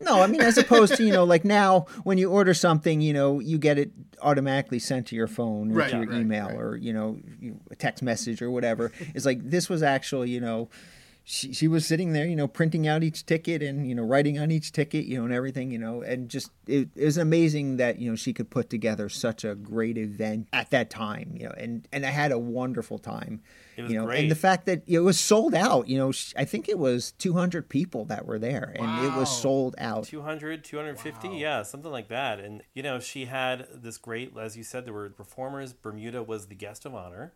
No, I mean as opposed to, you know, like now when you order something, you know, you get it automatically sent to your phone or Right, to your right, email right. or, you know, a text message or whatever. It's like this was actually you know, she, she was sitting there, you know, printing out each ticket and, you know, writing on each ticket, you know, and everything, you know, and just it, it was amazing that, you know, she could put together such a great event at that time, you know, and, and I had a wonderful time. It was you know, great. and the fact that it was sold out, you know, sh- I think it was 200 people that were there and it was sold out. 200 250 yeah something like that and you know she had this great as you said there were performers bermuda was the guest of honor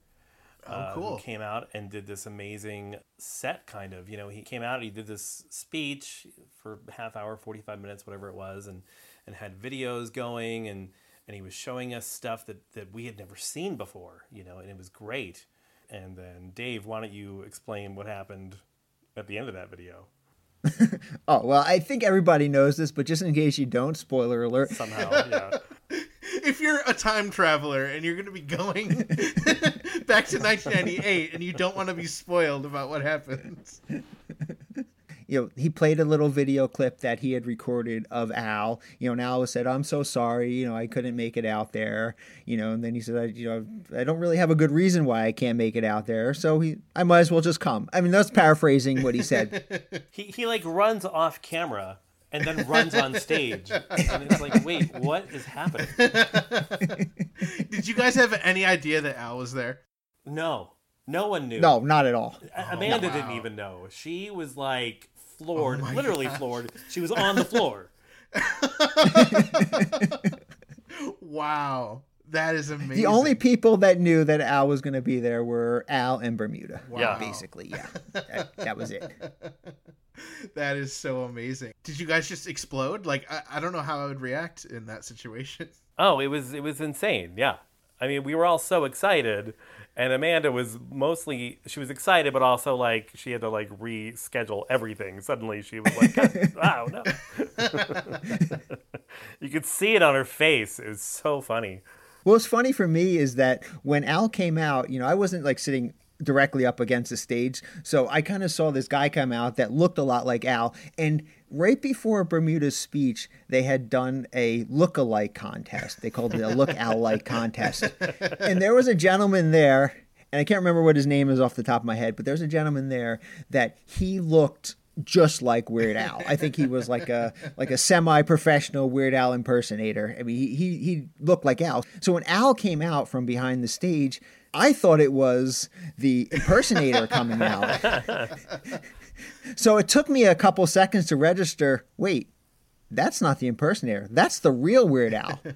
uh, cool. who came out and did this amazing set kind of you know he came out he did this speech for half hour 45 minutes whatever it was and and had videos going and and he was showing us stuff that that we had never seen before you know and it was great and then dave why don't you explain what happened at the end of that video Oh, well, I think everybody knows this, but just in case you don't, spoiler alert. somehow yeah if you're a time traveler and you're going to be going back to 1998 and you don't want to be spoiled about what happens. You know, he played a little video clip that he had recorded of Al. You know, and Al said, "I'm so sorry. You know, I couldn't make it out there. You know." And then he said, I, "You know, I don't really have a good reason why I can't make it out there. So he, I might as well just come." I mean, that's paraphrasing what he said. he, he like runs off camera and then runs on stage and it's like wait what is happening Did you guys have any idea that Al was there? No no one knew no, not at all. A- amanda oh, didn't even know she was like oh floored Oh literally gosh. floored she was on the floor Wow. That is amazing. The only people that knew that Al was going to be there were Al and Bermuda. Yeah. basically, yeah, that, that was it. that is so amazing. Did you guys just explode? Like I, I don't know how I would react in that situation. oh it was it was insane yeah I mean, we were all so excited, and Amanda was mostly she was excited, but also like she had to like reschedule everything. Suddenly, she was like, "Wow, no!" you could see it on her face. It was so funny. What's funny for me is that when Al came out, you know, I wasn't like sitting directly up against the stage. So I kind of saw this guy come out that looked a lot like Al. And right before Bermuda's speech, they had done a look-alike contest. They called it a look alike contest. And there was a gentleman there, and I can't remember what his name is off the top of my head, but there's a gentleman there that he looked just like Weird Al. I think he was like a like a semi-professional Weird Al impersonator. I mean, he he, he looked like Al. So when Al came out from behind the stage, I thought it was the impersonator coming out. so it took me a couple seconds to register. Wait, that's not the impersonator. That's the real Weird Al.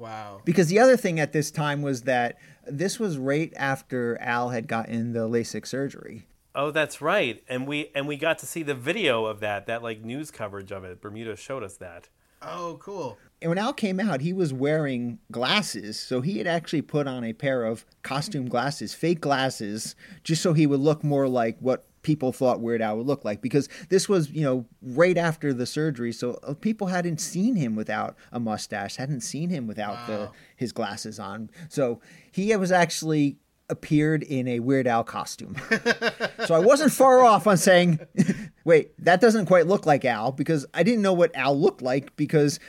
Wow. Because the other thing at this time was that this was right after Al had gotten the LASIK surgery. Oh, that's right. And we and we got to see the video of that, that like news coverage of it. Bermuda showed us that. Oh, cool. And when Al came out, he was wearing glasses. So he had actually put on a pair of costume glasses, fake glasses, just so he would look more like what people thought Weird Al would look like. Because this was, you know, right after the surgery. So uh, people hadn't seen him without a mustache, hadn't seen him without the, his glasses on. So he was actually appeared in a Weird Al costume. so I wasn't far off on saying, wait, that doesn't quite look like Al because I didn't know what Al looked like because,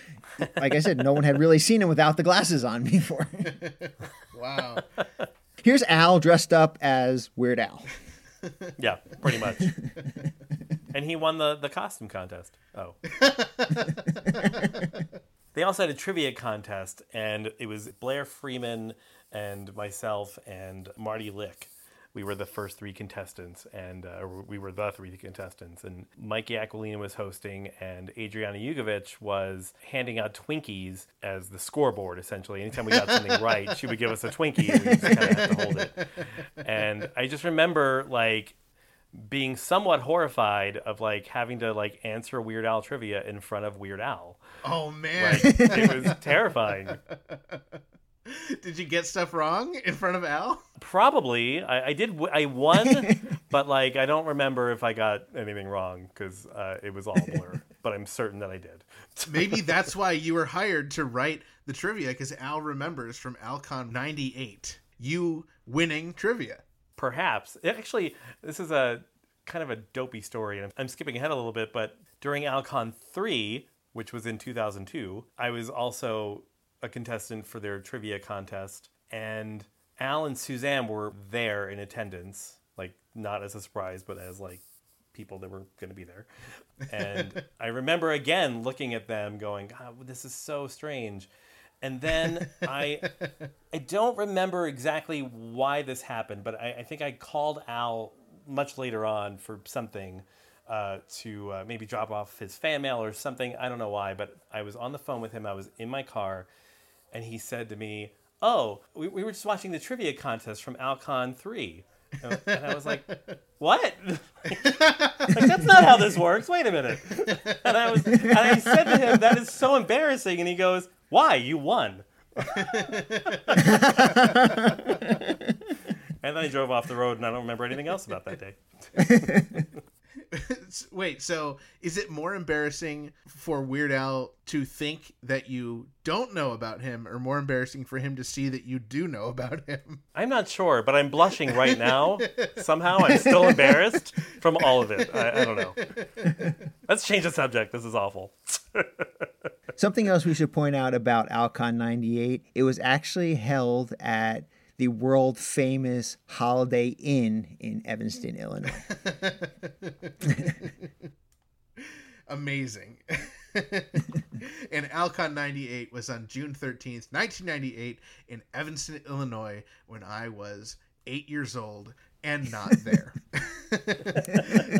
like I said, no one had really seen him without the glasses on before. Wow. Here's Al dressed up as Weird Al. Yeah, pretty much. and he won the, the costume contest. Oh. they also had a trivia contest, and it was Blair Freeman and myself and Marty Lick. We were the first three contestants, and uh, we were the three contestants. And Mikey Aquilina was hosting, and Adriana Yugovich was handing out Twinkies as the scoreboard, essentially. Anytime we got something right, she would give us a Twinkie, and we just kind of had to hold it. And I just remember, like, being somewhat horrified of like having to like answer Weird Al trivia in front of Weird Al. Oh man. Like, it was terrifying. Did you get stuff wrong in front of Al? Probably, I, I did. w- I won, but like I don't remember if I got anything wrong because uh, it was all blur. but I'm certain that I did. Maybe that's why you were hired to write the trivia because Al remembers from Alcon 98 you winning trivia. Perhaps. Actually, this is a kind of a dopey story, and I'm skipping ahead a little bit, but during Alcon 3, which was in 2002, I was also a contestant for their trivia contest, and Al and Suzanne were there in attendance, like not as a surprise, but as like people that were going to be there. And I remember again looking at them going, God, this is so strange. And then I I don't remember exactly why this happened, but I, I think I called Al much later on for something uh, to uh, maybe drop off his fan mail or something. I don't know why, but I was on the phone with him. I was in my car, and he said to me, "Oh, we, we were just watching the trivia contest from Alcon 3. And and I was like, "What? like that's not how this works. Wait a minute." And I was, and I said to him, "That is so embarrassing." And he goes, "Why? You won." and then I drove off the road, and I don't remember anything else about that day. Wait, so is it more embarrassing for Weird Al to think that you don't know about him, or more embarrassing for him to see that you do know about him? I'm not sure, but I'm blushing right now. Somehow I'm still embarrassed from all of it. I, I don't know. Let's change the subject. This is awful. Something else we should point out about Alcon 98, it was actually held at the world famous Holiday Inn in Evanston, Illinois. Amazing. and Alcon 98 was on June 13th, 1998, in Evanston, Illinois, when I was eight years old and not there.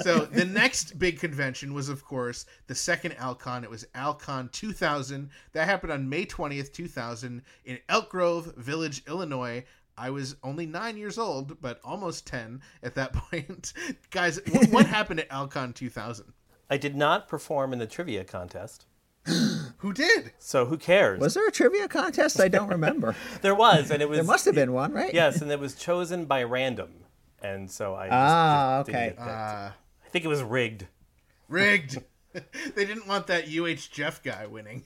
so the next big convention was, of course, the second Alcon. It was Alcon 2000. That happened on May 20th, 2000, in Elk Grove Village, Illinois. I was only nine years old, but almost 10 at that point. Guys, what, what happened at Alcon 2000? I did not perform in the trivia contest. Who did? So who cares? Was there a trivia contest? I don't remember. there was, and it was there must have been one, right? yes, and it was chosen by random, and so I just, Ah, just didn't okay. get. Uh, I think it was rigged. rigged. they didn't want that UH Jeff guy winning.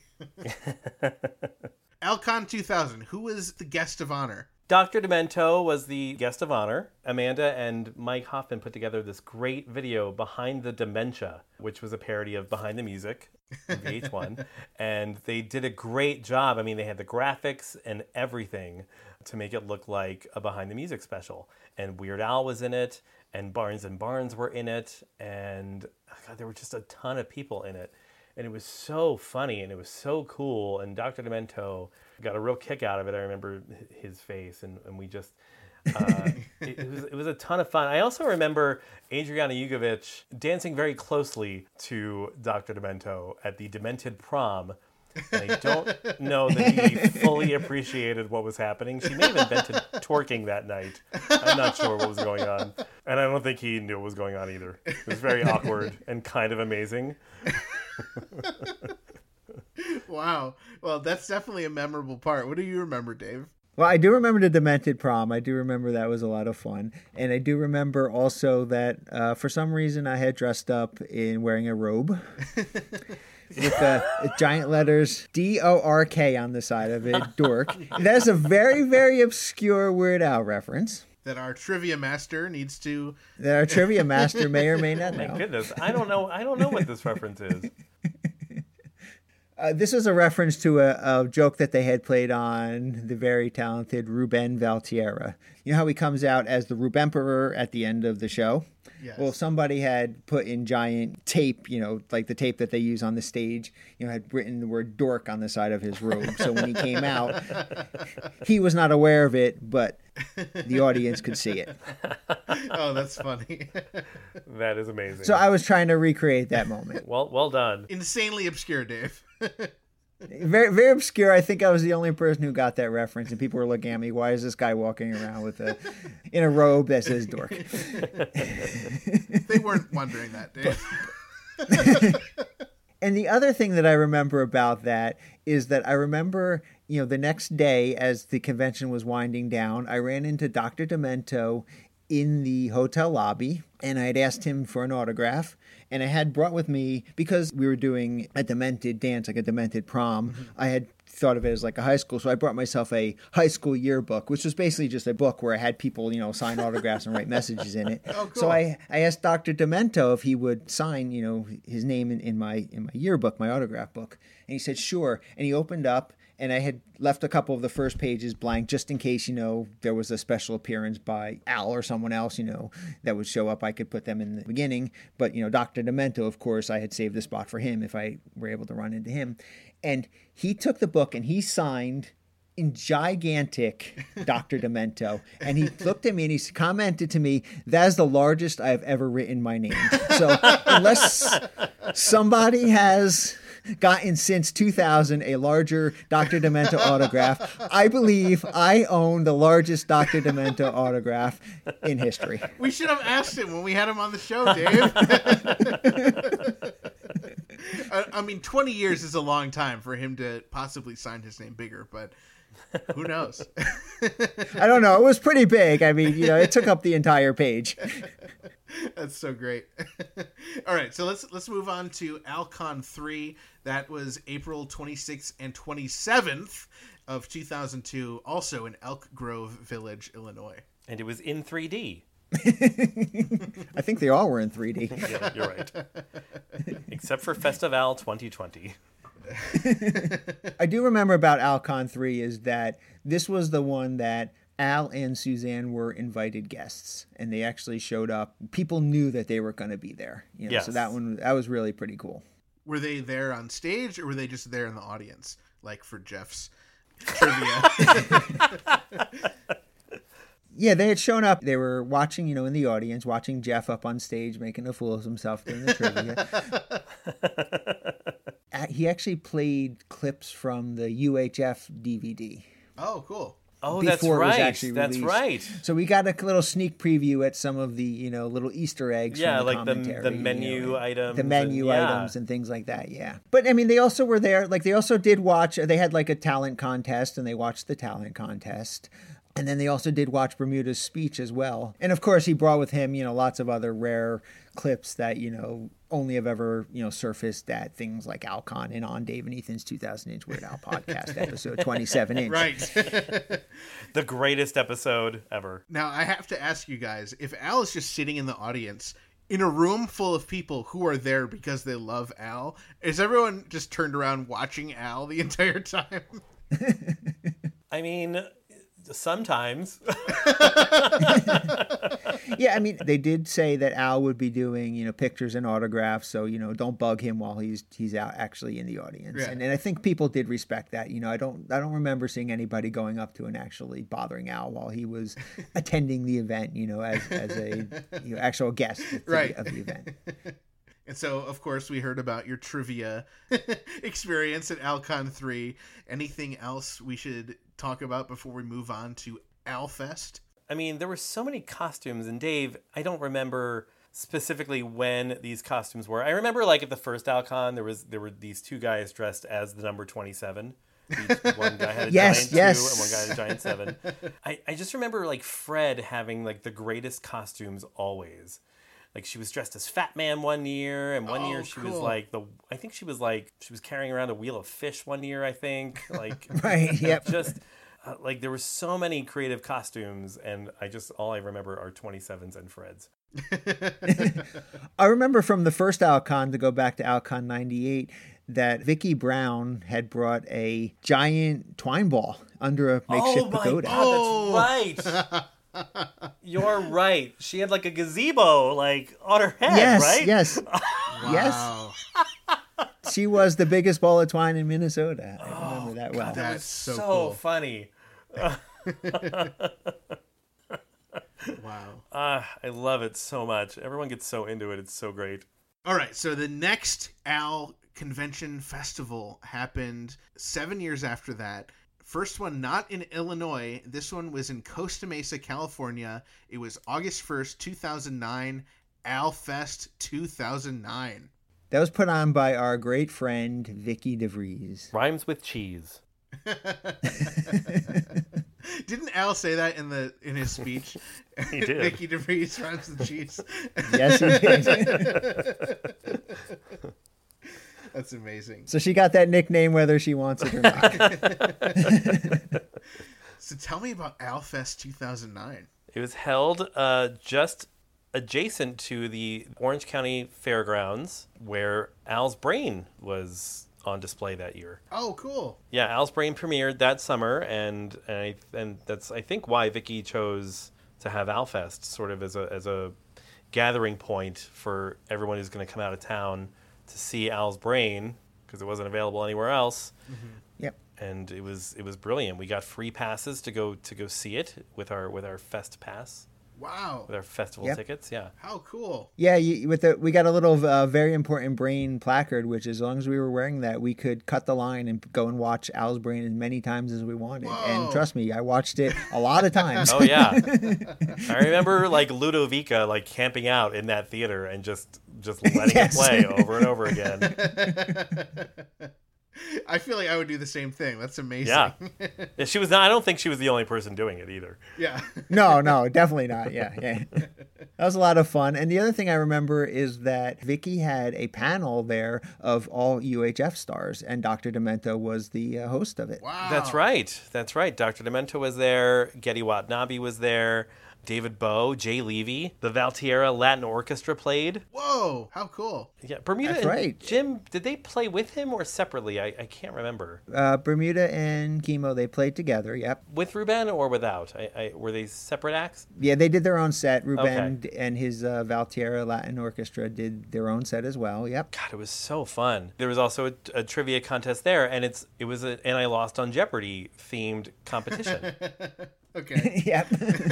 Alcon 2000. Who was the guest of honor? Dr. Demento was the guest of honor. Amanda and Mike Hoffman put together this great video, Behind the Dementia, which was a parody of Behind the Music, on VH1. and they did a great job. I mean, they had the graphics and everything to make it look like a Behind the Music special. And Weird Al was in it, and Barnes and Barnes were in it, and oh God, there were just a ton of people in it. And it was so funny and it was so cool. And Dr. Demento got a real kick out of it. I remember his face, and, and we just. uh, it, it was it was a ton of fun. I also remember Adriana Jugovic dancing very closely to Dr. Demento at the Demented Prom. And I don't know that he fully appreciated what was happening. She may have invented twerking that night. I'm not sure what was going on. And I don't think he knew what was going on either. It was very awkward and kind of amazing. Wow. Well, that's definitely a memorable part. What do you remember, Dave? Well, I do remember the Demented Prom. I do remember that was a lot of fun. And I do remember also that uh, for some reason I had dressed up in wearing a robe with uh, giant letters D O R K on the side of it, dork. That's a very, very obscure Weird Al reference That our trivia master needs to. that our trivia master may or may not My goodness, I don't know. I don't know what this reference is. Uh, this is a reference to a, a joke that they had played on the very talented Ruben Valtierra. You know how he comes out as the Rubemperor at the end of the show? Yes. Well, somebody had put in giant tape, you know, like the tape that they use on the stage, you know, had written the word dork on the side of his robe. So when he came out, he was not aware of it, but the audience could see it. oh, that's funny. That is amazing. So I was trying to recreate that moment. well, well done. Insanely obscure, Dave. Very, very obscure. I think I was the only person who got that reference, and people were looking at me. Why is this guy walking around with a in a robe that says dork? they weren't wondering that, Dave. And the other thing that I remember about that is that I remember, you know, the next day as the convention was winding down, I ran into Dr. Demento in the hotel lobby and I had asked him for an autograph. And I had brought with me, because we were doing a demented dance, like a demented prom, mm-hmm. I had thought of it as like a high school. So I brought myself a high school yearbook, which was basically just a book where I had people, you know, sign autographs and write messages in it. Oh, cool. So. I, I asked Dr. Demento if he would sign, you know, his name in, in my in my yearbook, my autograph book. And he said, sure. And he opened up and I had left a couple of the first pages blank just in case, you know, there was a special appearance by Al or someone else, you know, that would show up. I could put them in the beginning. But, you know, Dr. Demento, of course, I had saved the spot for him if I were able to run into him. And he took the book and he signed in gigantic Dr. Demento. And he looked at me and he commented to me, That is the largest I've ever written my name. So unless somebody has gotten since 2000 a larger Dr. Demento autograph, I believe I own the largest Dr. Demento autograph in history. We should have asked him when we had him on the show, Dave. I, I mean, 20 years is a long time for him to possibly sign his name bigger, but who knows? I don't know. It was pretty big. I mean, you know, it took up the entire page. That's so great. All right, so let's let's move on to Alcon 3. That was April 26th and 27th of 2002, also in Elk Grove Village, Illinois. And it was in 3D. I think they all were in 3D. Yeah, you're right. Except for Festival 2020. I do remember about Alcon 3 is that this was the one that Al and Suzanne were invited guests and they actually showed up. People knew that they were going to be there. You know, Yes. So that one that was really pretty cool. Were they there on stage or were they just there in the audience, like for Jeff's trivia? Yeah, they had shown up. They were watching, you know, in the audience, watching Jeff up on stage making a fool of himself during the trivia. Uh, he actually played clips from the UHF DVD. oh, cool. Oh, that's before it was right. actually That's right. So we got a little sneak preview at some of the you know little Easter eggs. Yeah, from the like the- the commentary, you menu know, items the and- menu yeah. items and things like that. Yeah, but I mean, they also were there. Like they also did watch. They had like a talent contest, and they watched the talent contest. And then they also did watch Bermuda's speech as well. And of course, he brought with him, you know, lots of other rare clips that, you know, only have ever, you know, surfaced at things like Alcon and on Dave and Ethan's 2000 Inch Weird Al podcast episode 27 inch. Right. The greatest episode ever. now I have to ask you guys if Al is just sitting in the audience in a room full of people who are there because they love Al, is everyone just turned around watching Al the entire time? I mean, sometimes. yeah, I mean, they did say that Al would be doing, you know, pictures and autographs, so you know, don't bug him while he's he's out actually in the audience. Yeah. And, and I think people did respect that. You know, I don't I don't remember seeing anybody going up to and actually bothering Al while he was attending the event. You know, as as a you know, actual guest at the, Right. of the event. And so, of course, we heard about your trivia experience at Alcon 3. Anything else we should talk about before we move on to Alfest? I mean, there were so many costumes, and Dave, I don't remember specifically when these costumes were. I remember, like at the first Alcon, there was there were these two guys dressed as the number twenty seven. one guy had a Yes, giant yes. two, and one guy had a giant seven. I, I just remember like Fred having like the greatest costumes always. Like she was dressed as Fat Man one year, and one Oh, year she was like the. I think she was like she was carrying around a wheel of fish one year. I think like Right. Yep. just uh, like there were so many creative costumes and i just all i remember are 27s and freds I remember from the first Alcon to go back to Alcon 98 that Vicky Brown had brought a giant twine ball under a makeshift oh my pagoda. god that's right you're right she had like a gazebo like on her head yes, right yes. Yes. Wow. She was the biggest ball of twine in Minnesota. I remember that well. that That's was so so, cool. funny Wow. ah i love it so much everyone gets so into it it's so great All right, so the next Al Convention Festival happened seven years after that. First one not in Illinois. This one was in Costa Mesa, California. It was August 1st, 2009. Al Fest 2009. That was put on by our great friend Vicky DeVries. rhymes with cheese Didn't Al say that in the in his speech? He did. Vicky DeVries runs the cheese. Yes, he did. That's amazing. so she got that nickname whether she wants it or not. So tell me about Al Fest 2009. It was held uh, just adjacent to the Orange County Fairgrounds, where Al's Brain was on display that year. Oh, cool. Yeah, Al's Brain premiered that summer, and and, I, and that's I think why Vicky chose to have Alfest sort of as a as a gathering point for everyone who's going to come out of town to see Al's Brain because it wasn't available anywhere else mm-hmm. yep. and it was it was brilliant. We got free passes to go to go see it with our with our fest pass Wow. with our festival Yep. tickets. Yeah, How cool. Yeah, you, with the we got a little uh, very important brain placard, which as long as we were wearing that, we could cut the line and go and watch Al's Brain as many times as we wanted. Whoa. And trust me, I watched it a lot of times. oh yeah. I remember like Ludovica like camping out in that theater and just just letting Yes. it play over and over again. I feel like I would do the same thing. That's amazing. Yeah. Yeah, she was not. I don't think she was the only person doing it either. yeah. no, no, definitely not. Yeah, yeah. That was a lot of fun. And the other thing I remember is that Vicky had a panel there of all UHF stars, and Dr. Demento was the uh, host of it. Wow. That's right. That's right. Dr. Demento was there. Gedde Watanabe was there. David Bowe, Jay Levey, the Valtierra Latin Orchestra played. Whoa. How cool. Yeah, Bermuda That's and right. Jim, did they play with him or separately? I, I can't remember. Uh, Bermuda and Chemo, they played together. Yep. With Ruben or without? I, I, were they separate acts? Yeah, they did their own set. Ruben and his uh, Valtierra Latin Orchestra did their own set as well. Yep. God, it was so fun. There was also a, a trivia contest there, and it's it was a and I lost on Jeopardy themed competition. Okay. yep.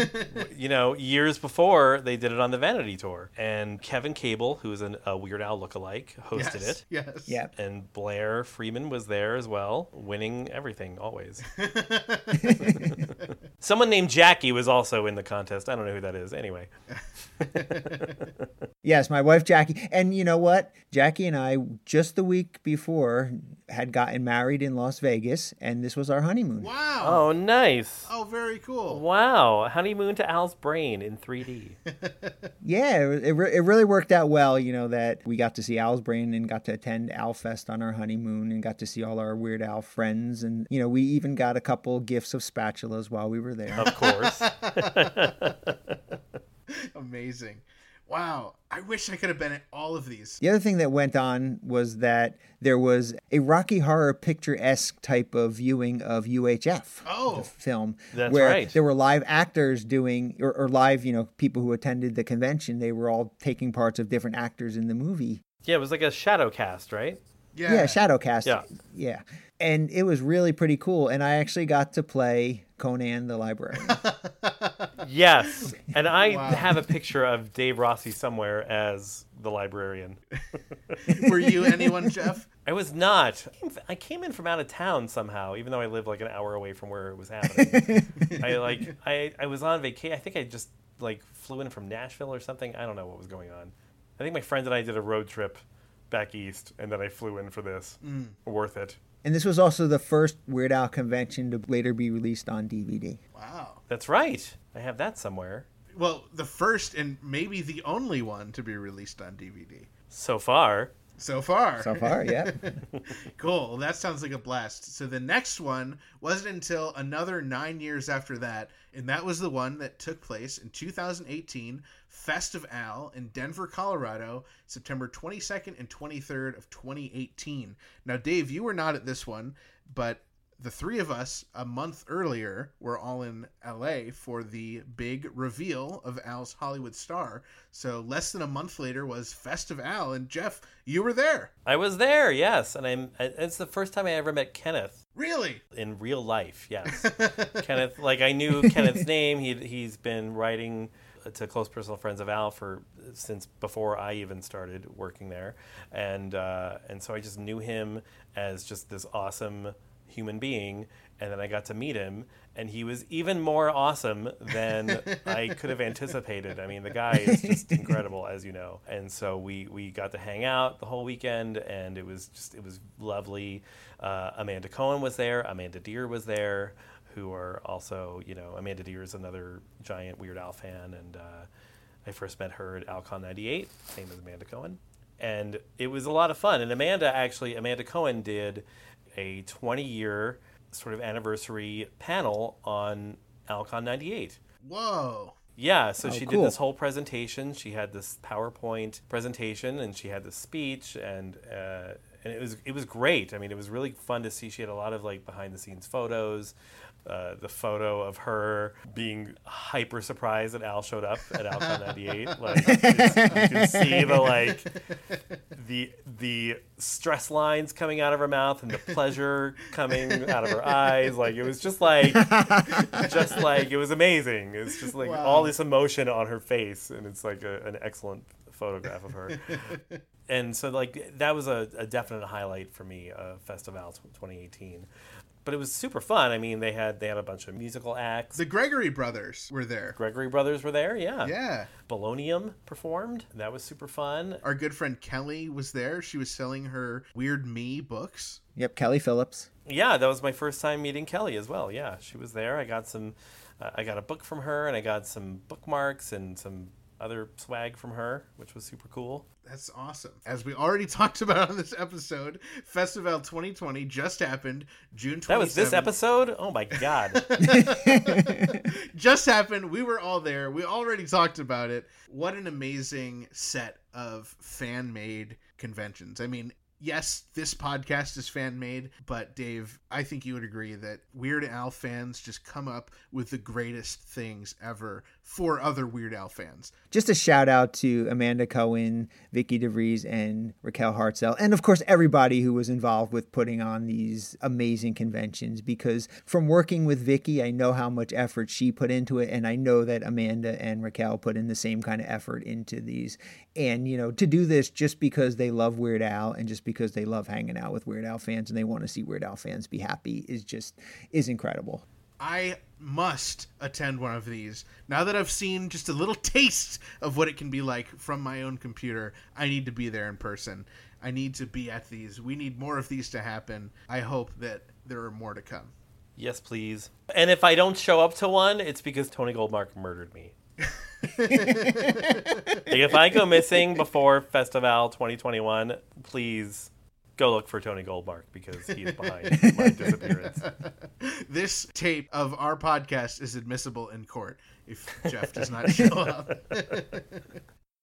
you know, years before they did it on the Vanity Tour, and Kevin Cable, who is an, a Weird Al lookalike, hosted yes. it. Yes. yep. And Blair Freeman was there as well, winning everything always. Someone named Jackie was also in the contest. I don't know who that is. Anyway, Yes, my wife Jackie. And you know what? Jackie and I, just the week before, had gotten married in Las Vegas, and this was our honeymoon. Wow. oh nice. Oh, very cool. Wow, honeymoon to Al's brain in 3D. Yeah, it, it, re- it really worked out well, you know, that we got to see Al's Brain and got to attend Al Fest on our honeymoon and got to see all our Weird Al friends. And, you know, we even got a couple gifts of spatulas while we were there. Of course. Amazing. Wow. I wish I could have been at all of these. The other thing that went on was that there was a Rocky Horror Picture esque type of viewing of UHF. Oh. the film. That's where right. There were live actors doing, or, or live, you know, people who attended the convention. They were all taking parts of different actors in the movie. yeah, it was like a shadow cast, right? Yeah. Yeah, shadow cast. Yeah. Yeah. And it was really pretty cool. And I actually got to play Conan the librarian. Yes. And I Wow. have a picture of Dave Rossi somewhere as the librarian. Were you anyone, Jeff? I was not. I came in from out of town somehow, even though I lived like an hour away from where it was happening. I like I, I was on vacation. I think I just like flew in from Nashville or something. I don't know what was going on. I think my friend and I did a road trip back east, and then I flew in for this. Mm. Worth it. And this was also the first Weird Al convention to later be released on DVD. Wow. That's right. I have that somewhere. Well, the first and maybe the only one to be released on DVD So far, so far. So far, yeah. Cool. Well, that sounds like a blast. So the next one wasn't until another nine years after that, and that was the one that took place in 2018, Fest of Al in Denver, Colorado, September 22nd and 23rd of 2018. Now, Dave, you were not at this one, but the three of us a month earlier were all in LA for the big reveal of Al's Hollywood star. So less than a month later was Fest of Al, and Jeff, you were there. I was there. Yes, and I'm. It's the first time I ever met Kenneth. Really? in real life. Yes, Kenneth. Like I knew Kenneth's name. He he's been writing to close personal friends of Al for since before I even started working there, and uh, and so I just knew him as just this awesome human being. And then I got to meet him, and he was even more awesome than I could have anticipated. I mean, the guy is just incredible, as you know. And so we we got to hang out the whole weekend, and it was just it was lovely. Uh, Amanda Cohen was there. Amanda Deer was there, who are also you know Amanda Deer is another giant Weird Al fan, and uh, I first met her at Alcon '98, same as Amanda Cohen, and it was a lot of fun. And Amanda actually Amanda Cohen did a 20 year sort of anniversary panel on Alcon '98. Whoa. Yeah, so Oh, she cool. did this whole presentation. She had this PowerPoint presentation, and she had this speech, and uh, and it was it was great. I mean, it was really fun to see. She had a lot of like behind the scenes photos. Uh, the photo of her being hyper surprised that Al showed up at Alcon '98. Like you can see the like the the stress lines coming out of her mouth and the pleasure coming out of her eyes. Like it was just like just like it was amazing. It's just like Wow. all this emotion on her face, and it's like a, an excellent photograph of her. and so like that was a, a definite highlight for me, uh, Festival 2018. But it was super fun. I mean, they had they had a bunch of musical acts. The Gregory brothers were there. Gregory Brothers were there, yeah. Yeah. Bolonium performed. That was super fun. Our good friend Kelly was there. She was selling her Weird Me books. Yep, Kelly Phillips. Yeah, that was my first time meeting Kelly as well. Yeah, she was there. I got some, uh, I got a book from her, and I got some bookmarks and some other swag from her, which was super cool. That's awesome. As we already talked about on this episode, Festival 2020 just happened June 27th. That was this episode. Oh my god! just happened. We were all there. We already talked about it. What an amazing set of fan made conventions. I mean, yes, this podcast is fan made, but Dave, I think you would agree that Weird Al fans just come up with the greatest things ever for other Weird Al fans. Just a shout out to Amanda Cohen, Vicky DeVries, and Raquel Hartzell, and of course everybody who was involved with putting on these amazing conventions. Because from working with Vicky, I know how much effort she put into it, and I know that Amanda and Raquel put in the same kind of effort into these. And you know, to do this just because they love Weird Al and just because they love hanging out with Weird Al fans and they want to see Weird Al fans be happy is just is incredible. I must attend one of these. Now that I've seen just a little taste of what it can be like from my own computer, I need to be there in person. I need to be at these. We need more of these to happen. I hope that there are more to come. Yes, please. And if I don't show up to one, it's because Tony Goldmark murdered me. if I go missing before Festival 2021, please go look for Tony Goldmark because he's behind my disappearance. This tape of our podcast is admissible in court if Jeff does not show up.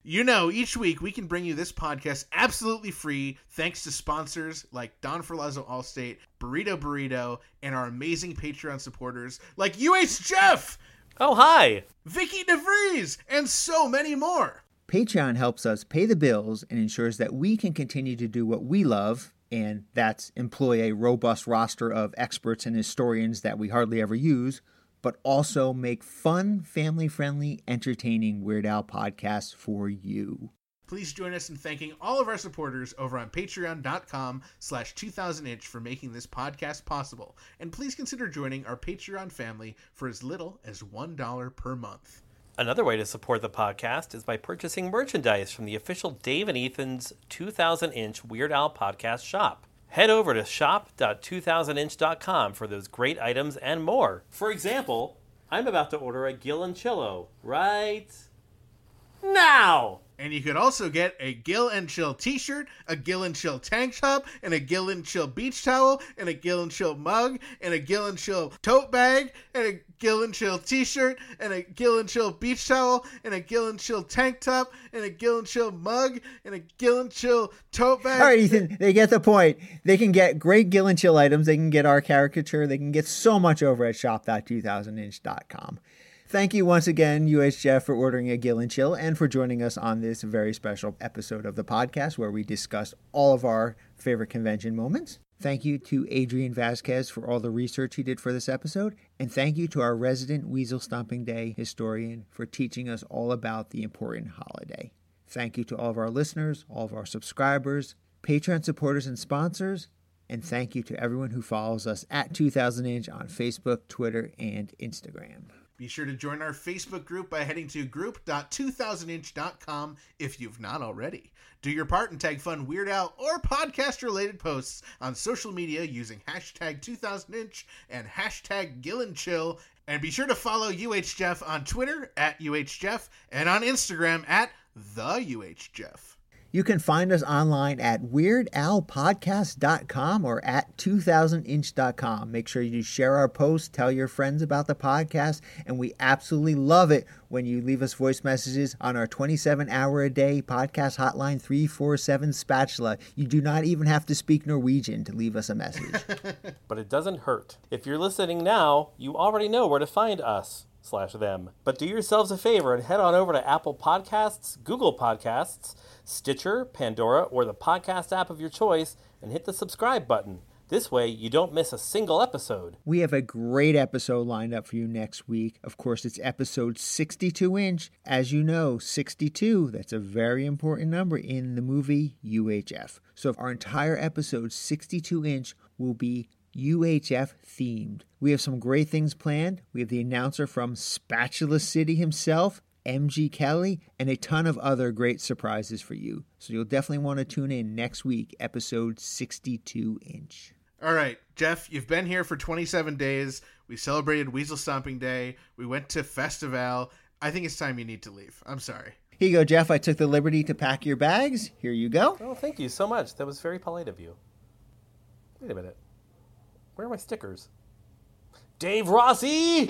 You know, each week we can bring you this podcast absolutely free thanks to sponsors like Don Ferlazzo Allstate, Burrito Burrito, and our amazing Patreon supporters like UH Jeff, Oh, hi. Vicky DeVries, and so many more. Patreon helps us pay the bills and ensures that we can continue to do what we love, and that's employ a robust roster of experts and historians that we hardly ever use, but also make fun, family friendly, entertaining Weird Al podcasts for you. Please join us in thanking all of our supporters over on patreon.com slash 2000inch for making this podcast possible. And please consider joining our Patreon family for as little as $1 per month. Another way to support the podcast is by purchasing merchandise from the official Dave and Ethan's 2000 inch Weird Al podcast shop. Head over to shop.2000inch.com for those great items and more. For example, I'm about to order a Gillenchillo right now. And you could also get a Gill and Chill t-shirt, a Gill and Chill tank top, and a Gill and Chill beach towel, and a Gill and Chill mug, and a Gill and Chill tote bag, and a Gill and Chill t-shirt, and a Gill and Chill beach towel, and a Gill and Chill tank top, and a Gill and Chill mug, and a Gill and Chill tote bag. All right, Ethan, they get the point. They can get great Gill and Chill items. They can get our caricature. They can get so much over at shop.2000inch.com. Thank you once again, UHF, for ordering a Gill and Chill and for joining us on this very special episode of the podcast where we discuss all of our favorite convention moments. Thank you to Adrian Vasquez for all the research he did for this episode. And thank you to our resident Weasel Stomping Day historian for teaching us all about the important holiday. Thank you to all of our listeners, all of our subscribers, Patreon supporters, and sponsors. And thank you to everyone who follows us at 2000 Inch on Facebook, Twitter, and Instagram. Be sure to join our Facebook group by heading to group.2000inch.com if you've not already. Do your part and tag fun Weird Al or podcast related posts on social media using hashtag 2000inch and hashtag Gillenchill. And be sure to follow UH Jeff on Twitter at UH Jeff and on Instagram at the UH Jeff. You can find us online at weirdalpodcast.com or at 2000inch.com. Make sure you share our posts, tell your friends about the podcast, and we absolutely love it when you leave us voice messages on our 27 hour a day podcast hotline 347 Spatula. You do not even have to speak Norwegian to leave us a message. But it doesn't hurt. If you're listening now, you already know where to find us slash them. But do yourselves a favor and head on over to Apple Podcasts, Google Podcasts, Stitcher, Pandora, or the podcast app of your choice and hit the subscribe button. This way, you don't miss a single episode. We have a great episode lined up for you next week. Of course, it's episode 62 inch. As you know, 62, that's a very important number in the movie UHF. So, our entire episode 62 inch will be UHF themed. We have some great things planned. We have the announcer from Spatula City himself, MG Kelly, and a ton of other great surprises for you. So you'll definitely want to tune in next week, episode 62 inch. All right, Jeff, you've been here for 27 days. We celebrated Weasel Stomping Day. We went to Festival. I think it's time you need to leave. I'm sorry. Here you go, Jeff. I took the liberty to pack your bags. Here you go. Oh, thank you so much. That was very polite of you. Wait a minute. Where are my stickers? Dave Rossi!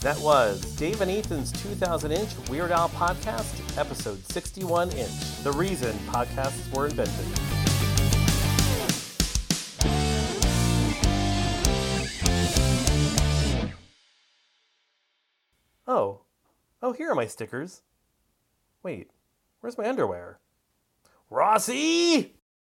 That was Dave and Ethan's 2000 inch Weird Al podcast, episode 61 inch. The reason podcasts were invented. Oh. Oh, here are my stickers. Wait, where's my underwear? Rossi!